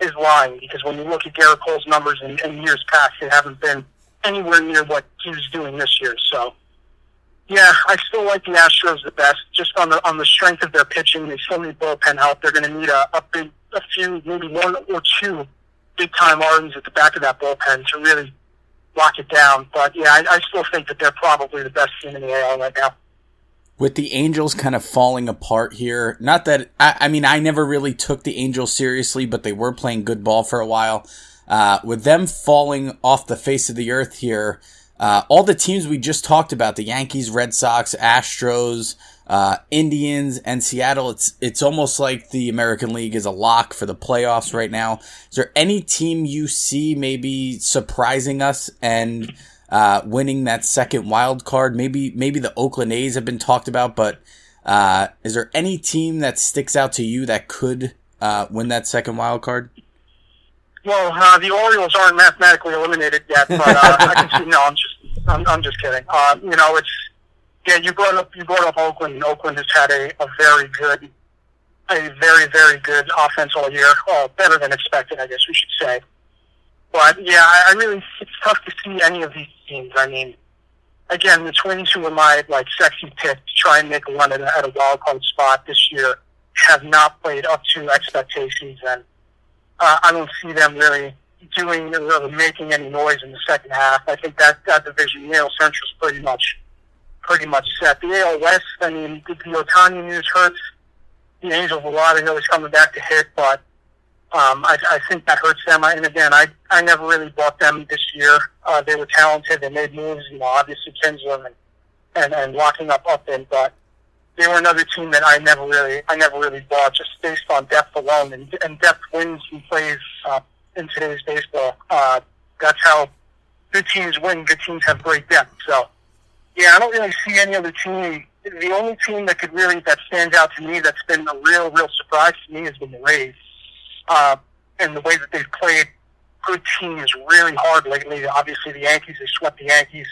is lying because when you look at Gerrit Cole's numbers in, in years past, they haven't been anywhere near what he was doing this year. So, yeah, I still like the Astros the best, just on the on the strength of their pitching. They still need bullpen help. They're going to need a, a big, a few, maybe one or two big time arms at the back of that bullpen to really lock it down. But yeah, I, I still think that they're probably the best team in the AL right now. with the Angels kind of falling apart here. Not that I, I mean I never really took the Angels seriously, but they were playing good ball for a while. Uh, with them falling off the face of the earth here, uh, all the teams we just talked about, the Yankees, Red Sox, Astros, uh, Indians, and Seattle, it's, it's almost like the American League is a lock for the playoffs right now. Is there any team you see maybe surprising us and, uh, winning that second wild card? Maybe, maybe the Oakland A's have been talked about, but, uh, is there any team that sticks out to you that could, uh, win that second wild card? Well, uh, the Orioles aren't mathematically eliminated yet, but uh, I can see. No, I'm just, I'm, I'm just kidding. You know, it's yeah. You brought up, you brought up Oakland. and Oakland has had a, a very good, a very, very good offense all year. Well, better than expected, I guess we should say. But yeah, I, I really, it's tough to see any of these teams. I mean, again, the Twins, who were my like sexy pick to try and make run at a, at a wild card spot this year, have not played up to expectations and uh, I don't see them really doing or making any noise in the second half. I think that that division, AL Central's pretty much pretty much set. The AL West, I mean, the, the Ohtani news hurts. The Angels a lot. I know he's coming back to hit, but um, I, I think that hurts them. I, and again, I I never really bought them this year. Uh, they were talented. They made moves. You know, obviously Kinsler and and, and locking up Upton, but they were another team that I never really, I never really bought just based on depth alone, and, and depth wins and plays uh, in today's baseball. Uh, that's how good teams win. Good teams have great depth. So, yeah, I don't really see any other team. The only team that could really that stands out to me that's been a real, real surprise to me has been the Rays, uh, and the way that they've played good teams really hard lately. Obviously, the Yankees they swept the Yankees.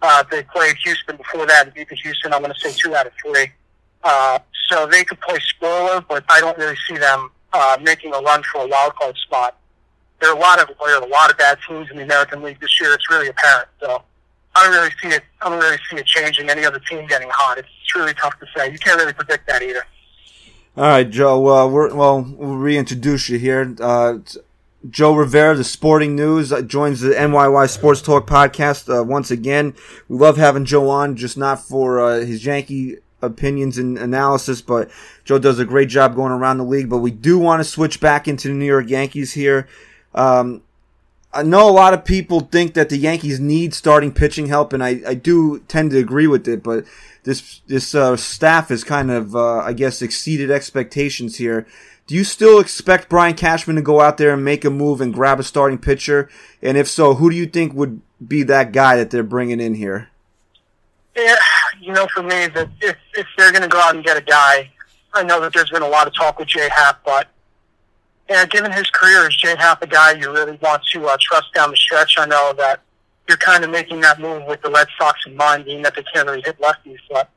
Uh, they played Houston before that and beat the Houston. I'm going to say two out of three. Uh, so they could play spoiler, but I don't really see them uh, making a run for a wild card spot. There are a lot of there are a lot of bad teams in the American League this year. It's really apparent. So I don't really see it. I don't really see it changing. Any other team getting hot. It's, really tough to say. You can't really predict that either. All right, Joe. Uh, we're, well, we'll reintroduce you here. Uh, Joe Rivera, the Sporting News, uh, joins the NYY Sports Talk podcast uh, once again. We love having Joe on, just not for uh, his Yankee opinions and analysis, but Joe does a great job going around the league. But we do want to switch back into the New York Yankees here. Um, I know a lot of people think that the Yankees need starting pitching help, and I, I do tend to agree with it. But this this uh, staff has kind of, uh, I guess, exceeded expectations here. Do you still expect Brian Cashman to go out there and make a move and grab a starting pitcher? And if so, who do you think would be that guy that they're bringing in here? Yeah, you know, for me, that if if they're going to go out and get a guy, I know that there's been a lot of talk with Jay Happ, but yeah, given his career, is Jay Happ a guy you really want to uh, trust down the stretch? I know that you're kind of making that move with the Red Sox in mind, being that they can't really hit lefties. But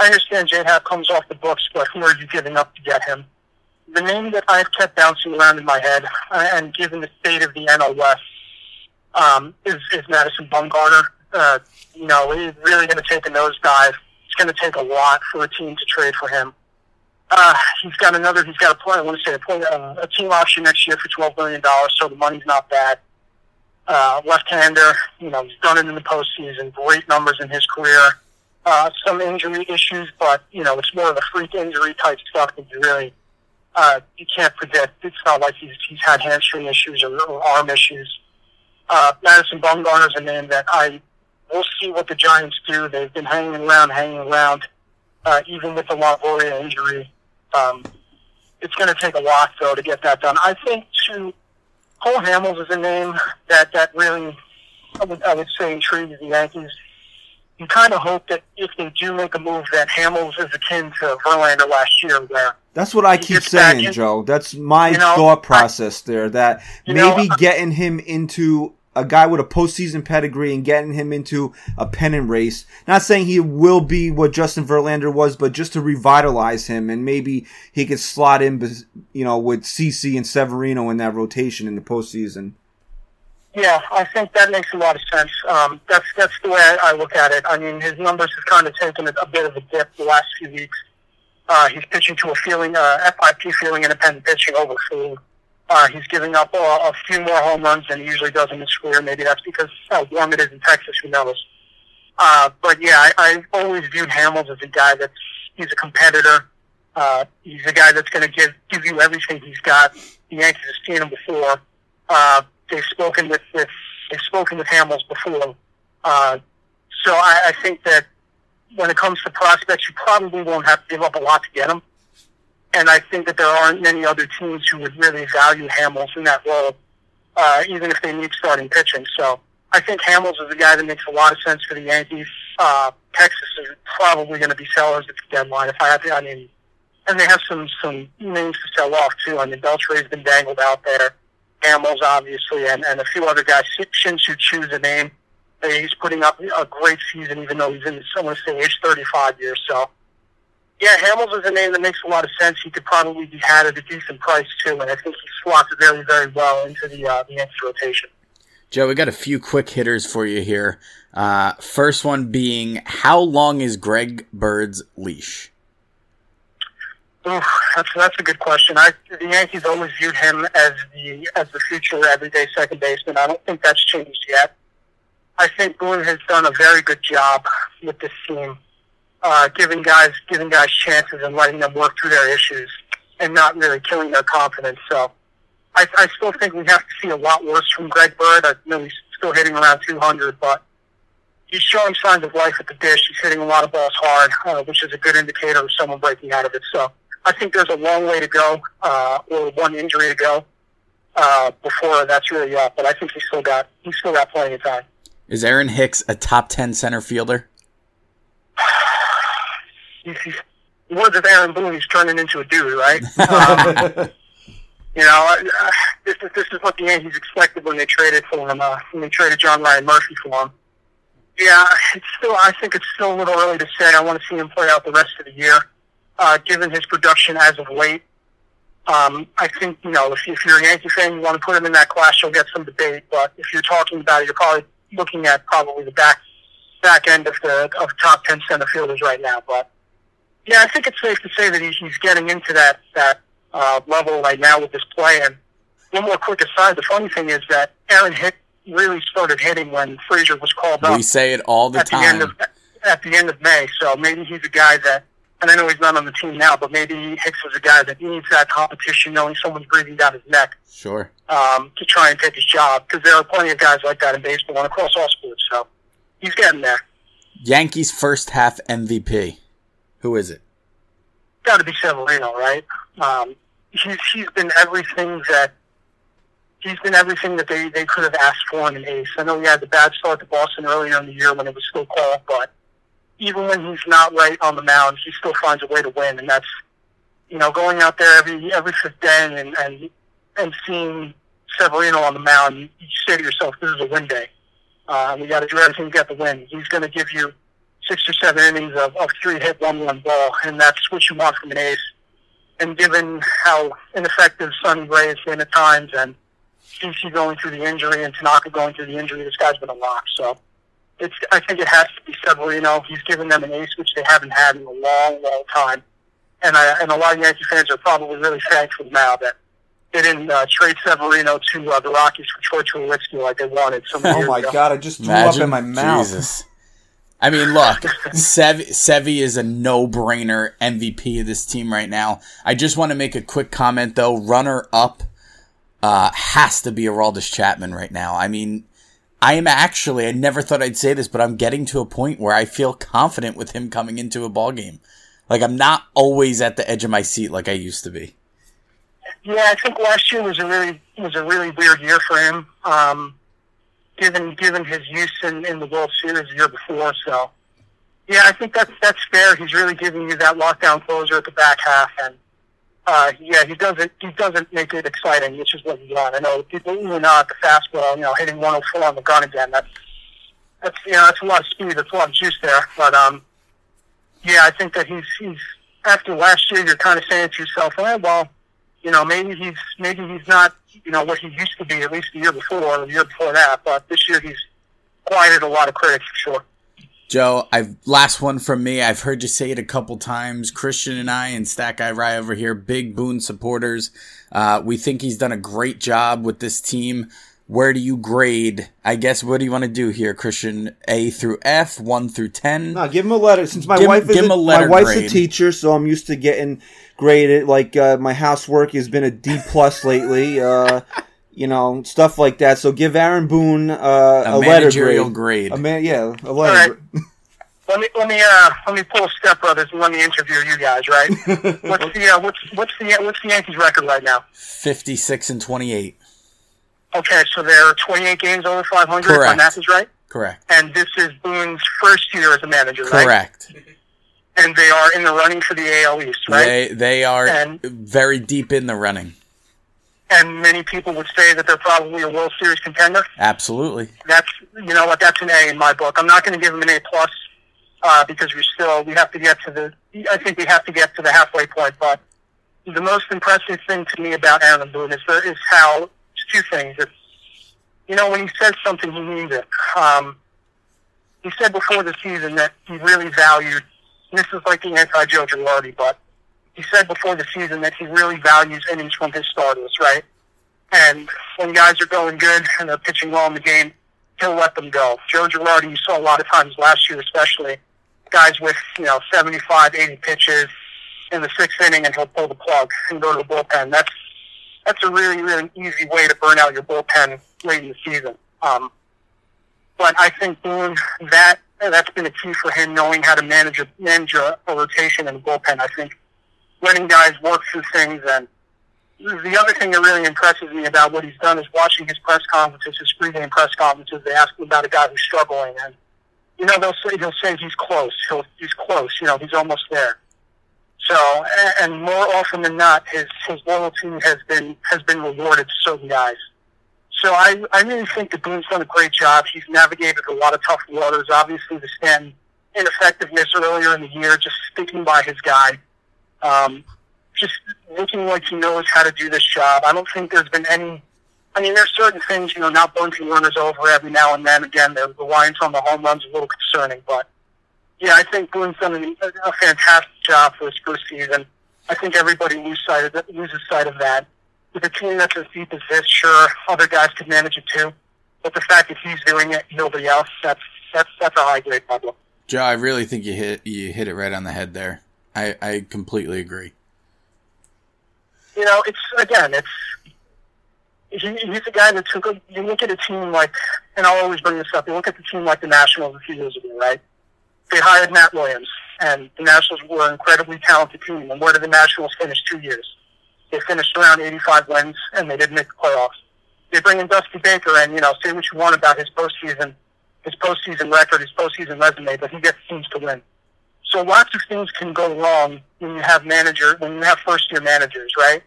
I understand Jay Happ comes off the books, but who are you giving up to get him? The name that I've kept bouncing around in my head, uh, and given the state of the NL West, um, is, is Madison Bumgarner. Uh, you know, he's really going to take a nosedive. It's going to take a lot for a team to trade for him. Uh, he's got another. He's got a play. I want to say a, play, uh, a team option next year for twelve million dollars, so the money's not bad. Uh, left-hander, you know, he's done it in the postseason. Great numbers in his career. Uh, some injury issues, but you know, it's more of a freak injury type stuff that you really uh, you can't predict. It's not like he's he's had hamstring issues or, or arm issues. Uh, Madison Bumgarner's a name that I we'll see what the Giants do. They've been hanging around, hanging around, uh, even with the Longoria injury. Um, it's going to take a lot, though, to get that done. I think to Cole Hamels is a name that that really, I would, I would say, intrigues the Yankees. You kind of hope that if they do make a move, that Hamels is akin to Verlander last year, where That's what I keep saying, in- Joe. That's my You know, thought process there. That You know, maybe getting him into a guy with a postseason pedigree and getting him into a pennant race. Not saying he will be what Justin Verlander was, but just to revitalize him and maybe he could slot in, you know, with CC and Severino in that rotation in the postseason. Yeah, I think that makes a lot of sense. Um, that's that's the way I, look at it. I mean, his numbers have kind of taken a, bit of a dip the last few weeks. Uh, he's pitching to a feeling, uh, FIP fielding independent pitching over food. Uh, he's giving up a, a few more home runs than he usually does in his career. Maybe that's because how warm it is in Texas. Who knows? Uh, but yeah, I, I've always viewed Hamels as a guy that's he's a competitor. Uh, he's a guy that's going to give give you everything he's got. The Yankees have seen him before. Uh, they've spoken with, with they've spoken with Hamels before. Uh, so I, I think that when it comes to prospects, you probably won't have to give up a lot to get him. And I think that there aren't many other teams who would really value Hamels in that role, uh, even if they need starting pitching. So I think Hamels is a guy that makes a lot of sense for the Yankees. Uh, Texas is probably going to be sellers at the deadline. If I had to, I mean, and they have some some names to sell off too. I mean, Beltre's been dangled out there. Hamels, obviously, and, and a few other guys. Shin-Soo Choo's a name. He's putting up a great season, even though he's in, I want to say, age 35 years. So, yeah, Hamels is a name that makes a lot of sense. He could probably be had at a decent price, too, and I think he slots very, very well into the, uh, the Yankees rotation. Joe, we got a few quick hitters for you here. Uh, first one being, how long is Greg Bird's leash? Oof, that's that's a good question. I the Yankees always viewed him as the as the future everyday second baseman. I don't think that's changed yet. I think Boone has done a very good job with this team, uh, giving guys giving guys chances and letting them work through their issues and not really killing their confidence. So I, I still think we have to see a lot worse from Greg Bird. I know he's still hitting around 200, but he's showing signs of life at the dish. He's hitting a lot of balls hard, uh, which is a good indicator of someone breaking out of it. So I think there's a long way to go, uh, or one injury to go, uh, before that's really up. But I think he's still got he's still got plenty of time. Is Aaron Hicks a top 10 center fielder? [sighs] He's, he's words of Aaron Boone, he's turning into a dude, right? [laughs] Um, you know, uh, this is this is what the Yankees expected when they traded for him. Uh, when they traded John Ryan Murphy for him. Yeah, it's still. I think it's still a little early to say. I want to see him play out the rest of the year. Uh, given his production as of late, um, I think you know if, if you're a Yankee fan, you want to put him in that class, you'll get some debate. But if you're talking about it, you're probably looking at probably the back back end of the of top ten center fielders right now. But yeah, I think it's safe to say that he's, he's getting into that that uh, level right now with his play. And one more quick aside: the funny thing is that Aaron Hick really started hitting when Frazier was called up We say it all the at the end time. of at the end of May. So maybe he's a guy that and I know he's not on the team now, but maybe Hicks was a guy that needs that competition, knowing someone's breathing down his neck Sure. um, to try and take his job. Because there are plenty of guys like that in baseball and across all sports. So he's getting there. Yankees first half MVP. Who is it? Got to be Severino, right? Um, he's he's been everything that he's been everything that they they could have asked for in an ace. I know he had the bad start to Boston earlier in the year when it was still cold, but even when he's not right on the mound, he still finds a way to win, and that's you know going out there every every fifth day and and and seeing Severino on the mound, you, say to yourself, "This is a win day. Uh, we got to do everything to get the win." He's going to give you six or seven innings of, of three hit one run ball, and that's what you want from an ace. And given how ineffective Sonny Gray has been at times, and CC going through the injury and Tanaka going through the injury, this guy's been a lock. So it's I think it has to be Severino. He's given them an ace which they haven't had in a long, long time. And I and a lot of Yankee fans are probably really thankful now that they didn't uh, trade Severino to uh, the Rockies for Troy Tulowitzki like they wanted. Some [laughs] Oh my ago. god! I just threw Imagine. up in my mouth. Jesus. I mean, look, Sevi, Sevi is a no-brainer MVP of this team right now. I just want to make a quick comment though. Runner up uh, has to be Aroldis Chapman right now. I mean, I am actually, I never thought I'd say this, but I'm getting to a point where I feel confident with him coming into a ball game. Like I'm not always at the edge of my seat like I used to be. Yeah, I think last year was a really was a really weird year for him. Um, given given his use in, in the World Series the year before, so yeah, I think that's that's fair. He's really giving you that lockdown closer at the back half, and uh, yeah, he doesn't he doesn't make it exciting, which is what you want. I know people even not the fastball, you know, hitting 104 on the gun again. That's that's you know that's a lot of speed, that's a lot of juice there. But um, yeah, I think that he's he's after last year, you're kind of saying to yourself, eh, well you know, maybe he's maybe he's not, you know, what he used to be at least the year before or the year before that. But this year he's quieted a lot of critics for sure. Joe, I've last one from me. I've heard you say it a couple times. Christian and I and Stat Guy Ry over here, big Boone supporters. Uh, we think he's done a great job with this team. Where do you grade? I guess what do you want to do here, Christian? A through F, one through ten. No, give him a letter. Since my Give wife is give him a my wife's grade. a teacher, so I'm used to getting graded. Like uh, my housework has been a D plus lately. Uh, you know, stuff like that. So give Aaron Boone uh, A a, letter managerial grade. grade. A man, yeah, a letter. right. Let me let me uh let me pull Step Brothers and let me interview you guys. Right? [laughs] what's the uh, what's what's the what's the Yankees record right now? Fifty-six and twenty-eight. Okay, so they're 28 games over 500. If my math is right. Correct. And this is Boone's first year as a manager, right? Correct. And they are in the running for the AL East, right? They they are And- very deep in the running. and many people would say that they're probably a World Series contender. Absolutely. that's you know what that's an A in my book. I'm not going to give them an A plus uh, because we still we have to get to the I think we have to get to the halfway point. But the most impressive thing to me about Aaron Boone is there is how two things. It's you know when he says something he means it. Um, he said before the season that he really valued. This is like the anti Joe Girardi, but he said before the season that he really values innings from his starters, right? And when guys are going good [laughs] and they're pitching well in the game, he'll let them go. Joe Girardi, you saw a lot of times last year, especially guys with you know 75, 80 pitches in the sixth inning, and he'll pull the plug and go to the bullpen. That's that's a really really easy way to burn out your bullpen late in the season. Um, but I think Boone that that's been a key for him, knowing how to manage a manage a, a rotation in the bullpen. I think letting guys work through things and the other thing that really impresses me about what he's done is watching his press conferences, his pregame press conferences. They ask him about a guy who's struggling, and you know they'll say he'll say he's close. He'll, he's close. You know he's almost there. So, and more often than not, his his loyalty has been has been rewarded to certain guys. So I I really think that Boone's done a great job. He's navigated a lot of tough waters. Obviously, the stand ineffectiveness earlier in the year, just sticking by his guy. Um, just looking like he knows how to do this job. I don't think there's been any. I mean, there's certain things, you know, not bunting runners over every now and then. Again, the reliance on the home runs a little concerning, but yeah, I think Boone's done a, a fantastic job for his first season. I think everybody loses sight of that, loses sight of that. With a team that's as deep as this, sure, other guys could manage it too, but the fact that he's doing it, nobody else, that's that's that's a high grade problem. Joe, I really think you hit you hit it right on the head there. I, I completely agree. You know, it's again, it's he, he's a guy that took. A, you look at a team like, and I'll always bring this up. You look at the team like the Nationals a few years ago, right? They hired Matt Williams, and the Nationals were an incredibly talented team. And where did the Nationals finish two years? They finished around 85 wins, and they didn't make the playoffs. They bring in Dusty Baker, and you know, say what you want about his postseason, his postseason record, his postseason resume, but he gets teams to win. So lots of things can go wrong when you have manager, when you have first year managers, right?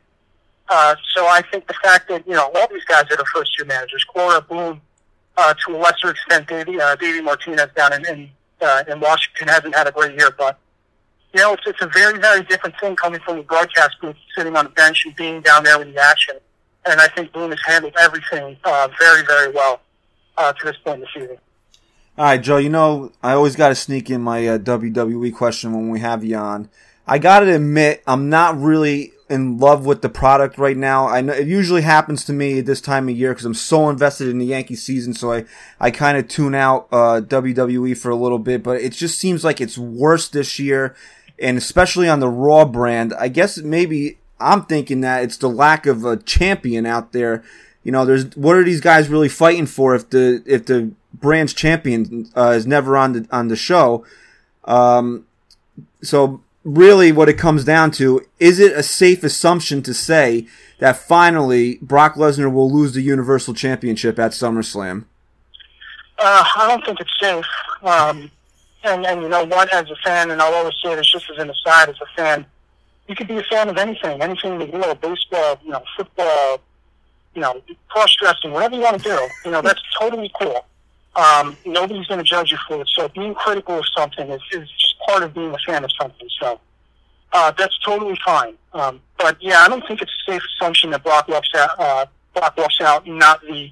Uh, so I think the fact that you know all these guys that are first year managers, Cora Boone, uh, to a lesser extent, Davey, uh, Davey Martinez down in in, uh, in Washington hasn't had a great year, but you know it's it's a very very different thing coming from the broadcast booth, sitting on the bench and being down there with the action. And I think Boone has handled everything uh, very very well uh, to this point in the season. All right, Joe. You know I always got to sneak in my uh, WWE question when we have you on. I got to admit I'm not really in love with the product right now. I know it usually happens to me at this time of year because I'm so invested in the Yankee season, so I I kind of tune out uh, WWE for a little bit. But it just seems like it's worse this year, and especially on the Raw brand. I guess maybe I'm thinking that it's the lack of a champion out there. You know, there's what are these guys really fighting for if the if the brand's champion uh, is never on the on the show? Um, so really what it comes down to is it a safe assumption to say that finally Brock Lesnar will lose the Universal Championship at SummerSlam? Uh, I don't think it's safe. Um, and, and you know what, as a fan, and I'll always say this just as an aside, as a fan, you could be a fan of anything, anything in the world, baseball, you know, football, you know, cross dressing, whatever you want to do. You know, that's totally cool. Um, nobody's going to judge you for it. So being critical of something is, is just part of being a fan of something. So uh, that's totally fine. Um, but yeah, I don't think it's a safe assumption that Brock walks out, uh, Brock walks out not the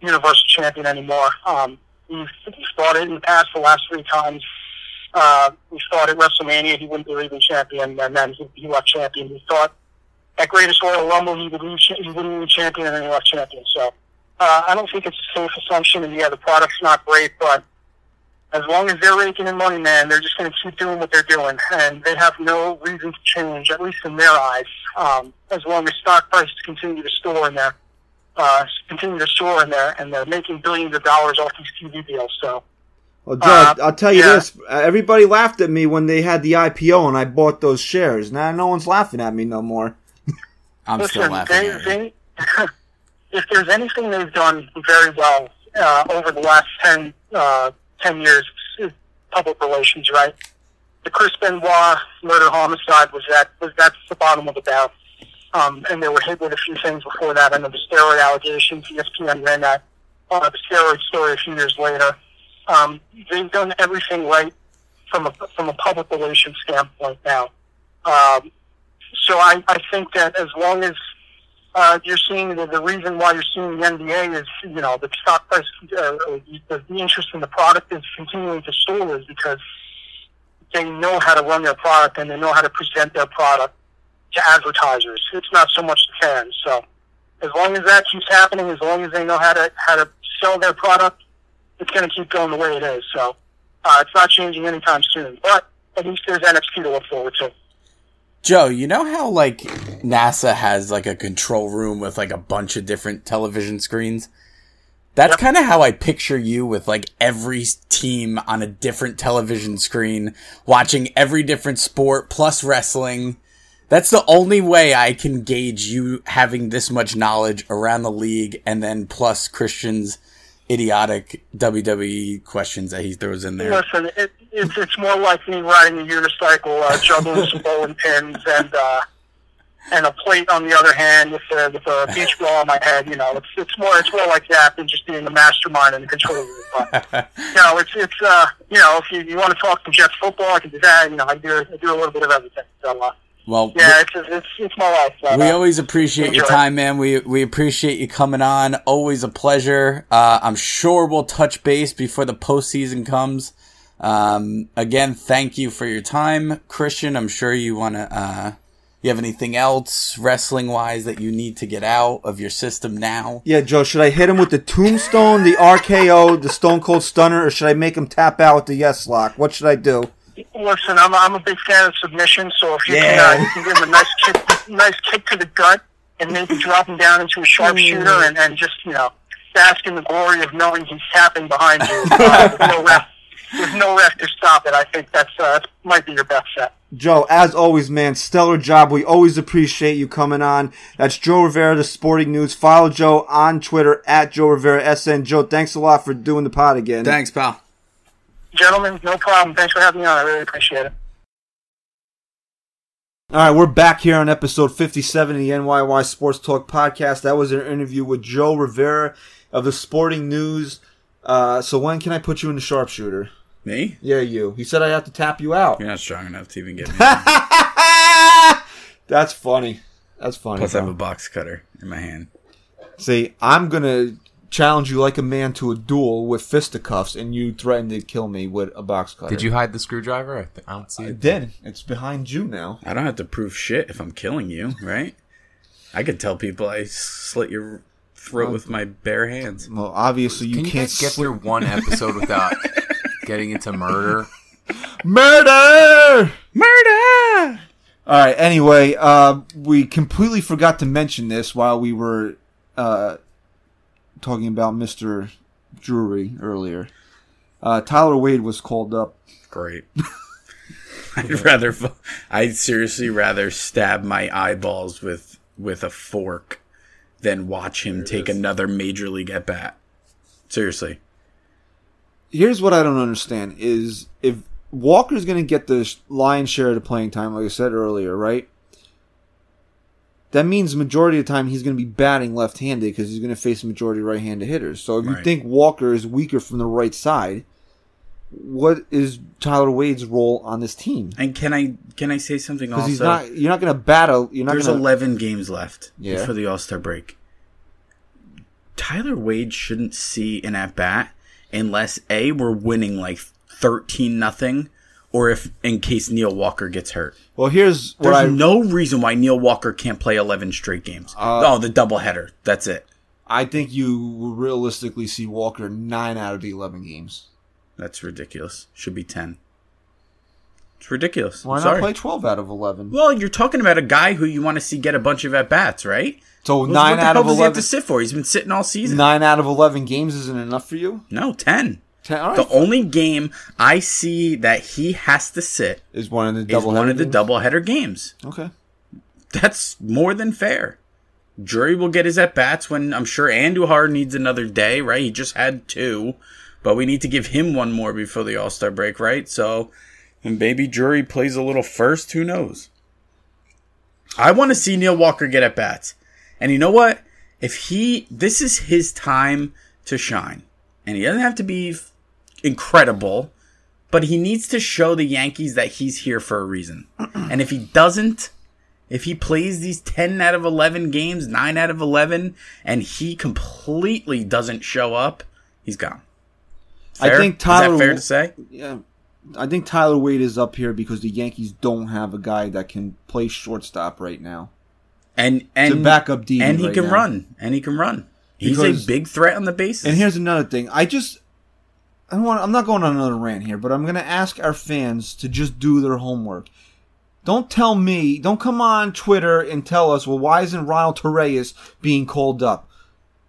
Universal Champion anymore. Um, we've, we've thought it in the past the last three times. Uh, we thought at WrestleMania he wouldn't be leaving champion, and then he, he left champion. We thought at Greatest Royal Rumble he would leave, he wouldn't leave champion, and then he left champion. So uh, I don't think it's a safe assumption. And yeah, the product's not great, but as long as they're raking in money, man, they're just going to keep doing what they're doing, and they have no reason to change, at least in their eyes. Um, as long as stock prices continue to store in there, uh, continue to soar in there, and they're making billions of dollars off these TV deals. So. Well, Joe, uh, I'll tell you yeah. this: everybody laughed at me when they had the IPO and I bought those shares. Now no one's laughing at me no more. I'm Listen, still laughing. They, they, [laughs] if there's anything they've done very well uh, over the last 10, uh, 10 years, public relations, right? The Chris Benoit murder homicide was that was that's the bottom of the barrel. Um, and they were hit with a few things before that. I know the steroid allegations. ESPN ran that uh, the steroid story a few years later. Um, they've done everything right from a from a public relations standpoint now. Um, so I, I think that as long as uh, you're seeing the, the reason why you're seeing the NBA is, you know, the stock price, uh, the, the interest in the product is continuing to soar is because they know how to run their product and they know how to present their product to advertisers. It's not so much the fans. So as long as that keeps happening, as long as they know how to how to sell their product, it's going to keep going the way it is. So uh, it's not changing anytime soon. But at least there's NXT to look forward to. Joe, you know how like NASA has like a control room with like a bunch of different television screens? That's yep. kind of how I picture you with like every team on a different television screen, watching every different sport plus wrestling. That's the only way I can gauge you having this much knowledge around the league and then plus Christian's idiotic WWE questions that he throws in there. Listen, it, it's it's more like me riding a unicycle, uh, juggling some [laughs] bowling pins, and uh, and a plate on the other hand with a, with a beach ball on my head. You know, it's it's more it's more like that than just being the mastermind and the controller. But [laughs] you know, it's it's uh, you know, if you, you want to talk to Jets football, I can do that. You know, I do I do a little bit of everything. So. Uh, well, yeah, it's, it's, it's my life. So, we uh, always appreciate your time, man. We we appreciate you coming on. Always a pleasure. Uh, I'm sure we'll touch base before the postseason comes. Um, again, thank you for your time, Christian. I'm sure you want to. Uh, you have anything else wrestling wise that you need to get out of your system now? Yeah, Joe. Should I hit him with the Tombstone, the RKO, the Stone Cold Stunner, or should I make him tap out with the Yes Lock? What should I do? Listen, I'm I'm a big fan of submission, so if you Yeah. can, uh, you can give him a nice kick, nice kick to the gut, and maybe [laughs] drop him down into a sharpshooter, and, and just you know, bask in the glory of knowing he's tapping behind you. [laughs] Uh, with no ref, with no ref to stop it. I think that's uh, that might be your best set. Joe, as always, man, stellar job. We always appreciate you coming on. That's Joe Rivera, the Sporting News. Follow Joe on Twitter at Joe Rivera SN. Joe, thanks a lot for doing the pod again. Thanks, pal. Gentlemen, no problem. Thanks for having me on. I really appreciate it. All right, we're back here on episode 57 of the NYY Sports Talk podcast. That was an interview with Joe Rivera of the Sporting News. Uh, so when can I put you in the sharpshooter? Me? Yeah, you. He said I have to tap you out. You're not strong enough to even get me. [laughs] That's funny. That's funny. Plus, I have a box cutter in my hand. See, I'm gonna challenge you like a man to a duel with fisticuffs, and you threatened to kill me with a box cutter. Did you hide the screwdriver? I, th- I don't see I it. did. It's behind you now. I don't have to prove shit if I'm killing you, right? I could tell people I slit your throat with my bare hands. Well, obviously you Can you can't guys get slip- through one episode without [laughs] getting into murder? murder. Murder! All right. Anyway, uh, we completely forgot to mention this while we were uh, talking about Mister Drury earlier. Uh, Tyler Wade was called up. Great. [laughs] I'd rather, I'd seriously rather stab my eyeballs with with a fork than watch him take another major league at bat. Seriously. Here's what I don't understand: is if Walker's going to get the lion's share of the playing time, like I said earlier, right? That means majority of the time he's going to be batting left-handed because he's going to face a majority of right-handed hitters. So if you Right. think Walker is weaker from the right side, what is Tyler Wade's role on this team? And can I can I say something also? he's not. You're not going to battle. You're not There's to. 11 games left Yeah. before the All Star break. Tyler Wade shouldn't see an at bat unless a we're winning like 13 nothing, or if in case Neil Walker gets hurt. Well, here's what There's I. no reason why Neil Walker can't play 11 straight games. Uh, oh, the doubleheader. That's it. I think you will realistically see Walker nine out of the eleven games. That's ridiculous. Should be 10. It's ridiculous. Why I'm not sorry. play twelve out of eleven? Well, you're talking about a guy who you want to see get a bunch of at bats, right? So Well, nine what the out hell of does he have to sit for? He's been sitting all season. Nine out of eleven games isn't enough for you. No, 10. Ten, all The only game I see that he has to sit is one of the is double one of the doubleheader games. Okay. That's more than fair. Drury will get his at bats when I'm sure Andujar needs another day, right? He just had two, but we need to give him one more before the All Star break, right? So, and maybe Drury plays a little first. Who knows? I want to see Neil Walker get at bats, and you know what? If he, this is his time to shine, and he doesn't have to be f- incredible, but he needs to show the Yankees that he's here for a reason. [clears throat] and if he doesn't, if he plays these 10 out of 11 games, 9 out of 11, and he completely doesn't show up, he's gone. I Fair? think Is Tyler that fair to say? Yeah. I think Tyler Wade is up here because the Yankees don't have a guy that can play shortstop right now. And and To back up Didi and he right can now. run, and he can run. He's Because- a big threat on the bases. And here's another thing. I just I don't want I'm not going on another rant here, but I'm going to ask our fans to just do their homework. Don't tell me, don't come on Twitter and tell us, well, why isn't Ronald Torreyes being called up?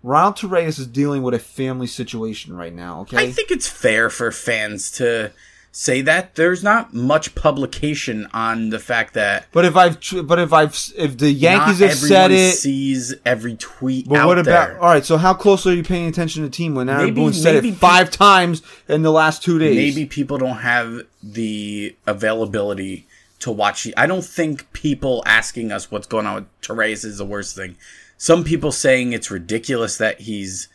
Ronald Torreyes is dealing with a family situation right now, okay? I think it's fair for fans to say that there's not much publication on the fact that but if I've, but if I've, if the Yankees have said it, sees every tweet But what about? there. All right, so how close are you paying attention to the team when Aaron Maybe- Boone said it five times in the last two days? maybe people don't have the availability to watch. I don't think people asking us what's going on with Torreyes is the worst thing. Some people saying it's ridiculous that he's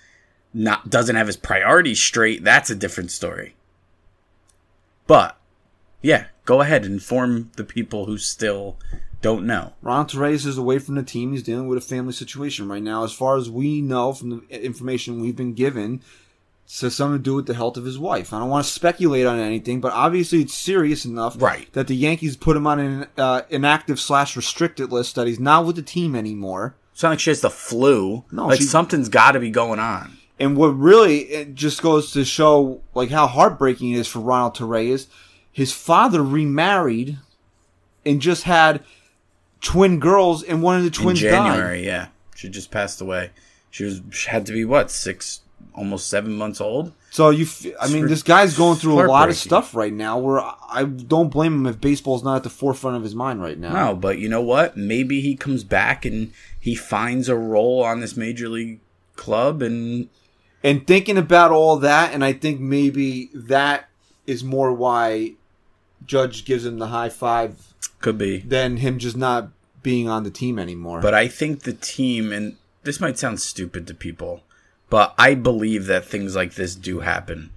not doesn't have his priorities straight. That's a different story. But yeah, go ahead and inform the people who still don't know. Ron Torreyes is away from the team. He's dealing with a family situation right now. As far as we know from the information we've been given, it has something to do with the health of his wife. I don't want to speculate on anything, but obviously it's serious enough Right. that the Yankees put him on an uh, inactive slash restricted list that he's not with the team anymore. It's not like she has the flu. No, like she- something's got to be going on. And what really it just goes to show like how heartbreaking it is for Ronald Torreyes. his father remarried and just had twin girls, and one of the In twins died. January, yeah. She just passed away. She was she had to be what six, almost seven months old. So you, f- I mean, this guy's going through a lot of stuff right now. Where I don't blame him if baseball's not at the forefront of his mind right now. No, but you know what? Maybe he comes back and he finds a role on this major league club, and And thinking about all that, and I think maybe that is more why Judge gives him the high five could be. than him just not being on the team anymore. But I think the team, and this might sound stupid to people, but I believe that things like this do happen.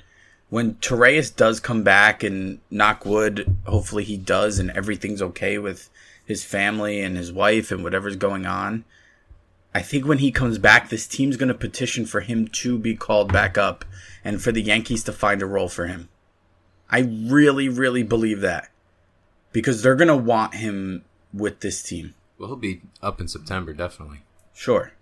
When Torreyes does come back and knock wood, hopefully he does, and everything's okay with his family and his wife and whatever's going on. I think when he comes back, this team's going to petition for him to be called back up and for the Yankees to find a role for him. I really, really believe that because they're going to want him with this team. Well, he'll be up in September, definitely. Sure.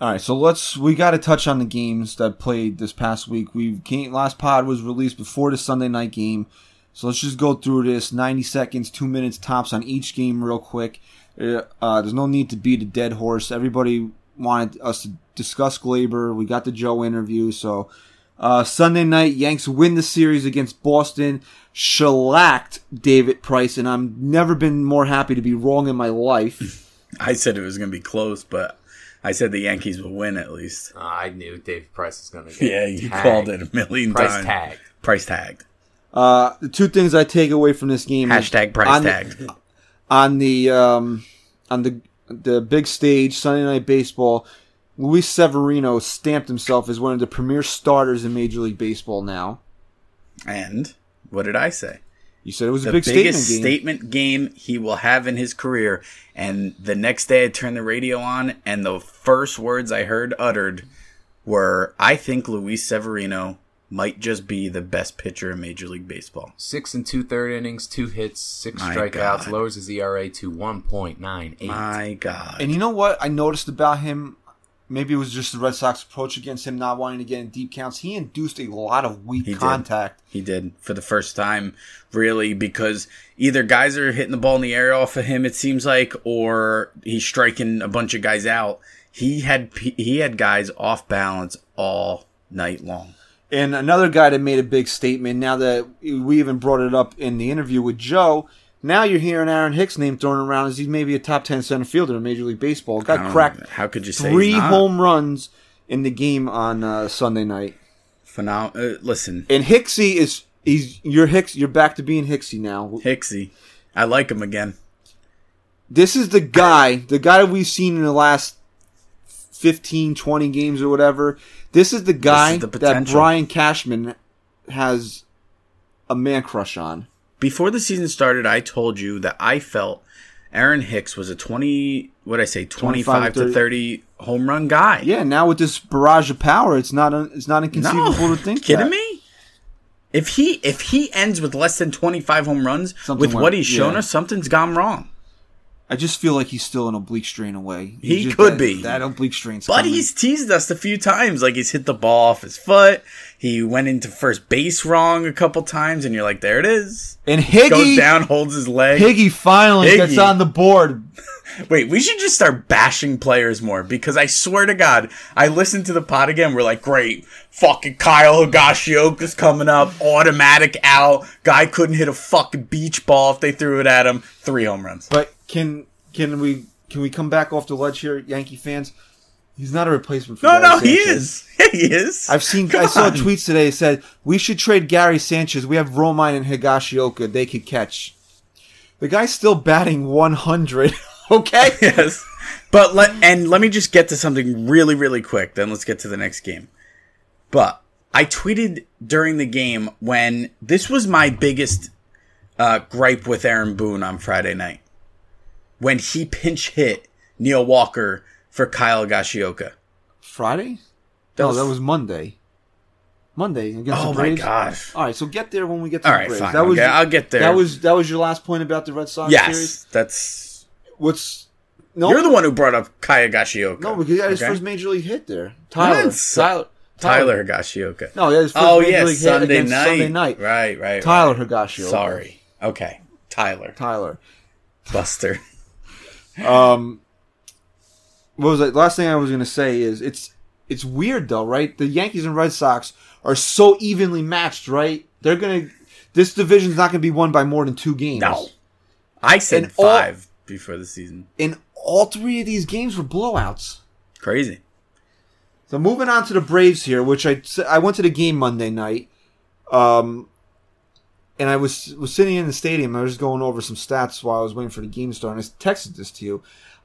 All right, so let's we got to touch on the games that played this past week. We came, last pod was released before the Sunday night game, so let's just go through this ninety seconds, two minutes tops on each game real quick. Uh, uh, there's no need to beat a dead horse. Everybody wanted us to discuss Gleyber. We got the Joe interview, so uh, Sunday night Yanks win the series against Boston, shellacked David Price, and I've never been more happy to be wrong in my life. [laughs] I said it was going to be close, but I said the Yankees would win at least. Uh, I knew Dave Price was going to Yeah, you tagged. called it a million Price times. tag. Price tagged. Uh, the two things I take away from this game is Hashtag price on the- tagged. On the um, on the the big stage Sunday Night Baseball. Luis Severino stamped himself as one of the premier starters in Major League Baseball now. And what did I say? You said it was The a big biggest statement game. statement game he will have in his career. And the next day I turned the radio on, and the first words I heard uttered were, I think Luis Severino might just be the best pitcher in Major League Baseball. Six and two third innings, two hits, six My strikeouts, God. lowers his ERA to 1.98. My God. And you know what I noticed about him? Maybe it was just the Red Sox approach against him not wanting to get in deep counts. He induced a lot of weak He did. contact. He did for the first time, really, because either guys are hitting the ball in the air off of him, it seems like, or he's striking a bunch of guys out. He had he had guys off balance all night long. And another guy that made a big statement, now that we even brought it up in the interview with Joe, now you're hearing Aaron Hicks' name thrown around as he's maybe a top 10 center fielder in Major League Baseball. Got cracked How could you say three home runs in the game on uh, Sunday night. Phenom- uh, listen, And Hicksy is, he's, you're Hicks, you're back to being Hicksy now. Hicksy, I like him again. This is the guy, the guy we've seen in the last 15, 20 games or whatever. This is the guy the that. Brian Cashman has a man crush on. Before the season started, I told you that I felt Aaron Hicks was a twenty. What I say, twenty-five 25 to 30. thirty home run guy. Yeah, now with this barrage of power, it's not un, it's not inconceivable no, to think. [laughs] kidding that. me? If he if he ends with less than twenty-five home runs Something with went- what he's shown yeah. us, something's gone wrong. I just feel like he's still an oblique strain away. He just- could that, be. That oblique strain. But coming. he's teased us a few times, like he's hit the ball off his foot. He went into first base wrong a couple times, and you're like, there it is. and Higgy Goes down, holds his leg. Higgy finally Higgy. gets on the board. [laughs] Wait, we should just start bashing players more because I swear to God, I listened to the pod again. We're like, great, fucking Kyle Higashioka's coming up, automatic out. Guy couldn't hit a fucking beach ball if they threw it at him. Three home runs. But can can we can we come back off the ledge here, Yankee fans? He's not a replacement for No, Gary no, he Sanchez. is. Yeah, [laughs] he is. I've seen. Come I saw on. tweets today that said we should trade Gary Sanchez. We have Romine and Higashioka. They could catch. The guy's still batting 100. [laughs] okay. [laughs] yes. But let and let me just get to something really, really quick. Then let's get to the next game. But I tweeted during the game when this was my biggest uh, gripe with Aaron Boone on Friday night when he pinch hit Neil Walker for Kyle Gashioka. Friday? That no, was- that was Monday. Monday against Oh the my Braves. gosh! All right, so get there when we get to All the right, Braves. fine. That was okay, I'll get there. that was that was your last point about the Red Sox yes. series. That's What's no? you're the one who brought up Kyle Gashioka. No, because he got his okay? first major league hit there. Tyler, Tyler, Tyler Higashioka. No, yeah, his first Oh major yeah, league hit Sunday against night. Sunday night. Right, right. Tyler right. Higashioka. Sorry. Okay, Tyler Tyler. Buster. Um, what was it? The last thing I was going to say is it's it's weird though, right? The Yankees and Red Sox are so evenly matched, right? They're gonna this division's not going to be won by more than two games. No, I said And all- five before the season. and all three of these games were blowouts. Crazy. So moving on to the Braves here, which I I went to the game Monday night, um, and I was was sitting in the stadium. I was just going over some stats while I was waiting for the game to start, and I texted this to you.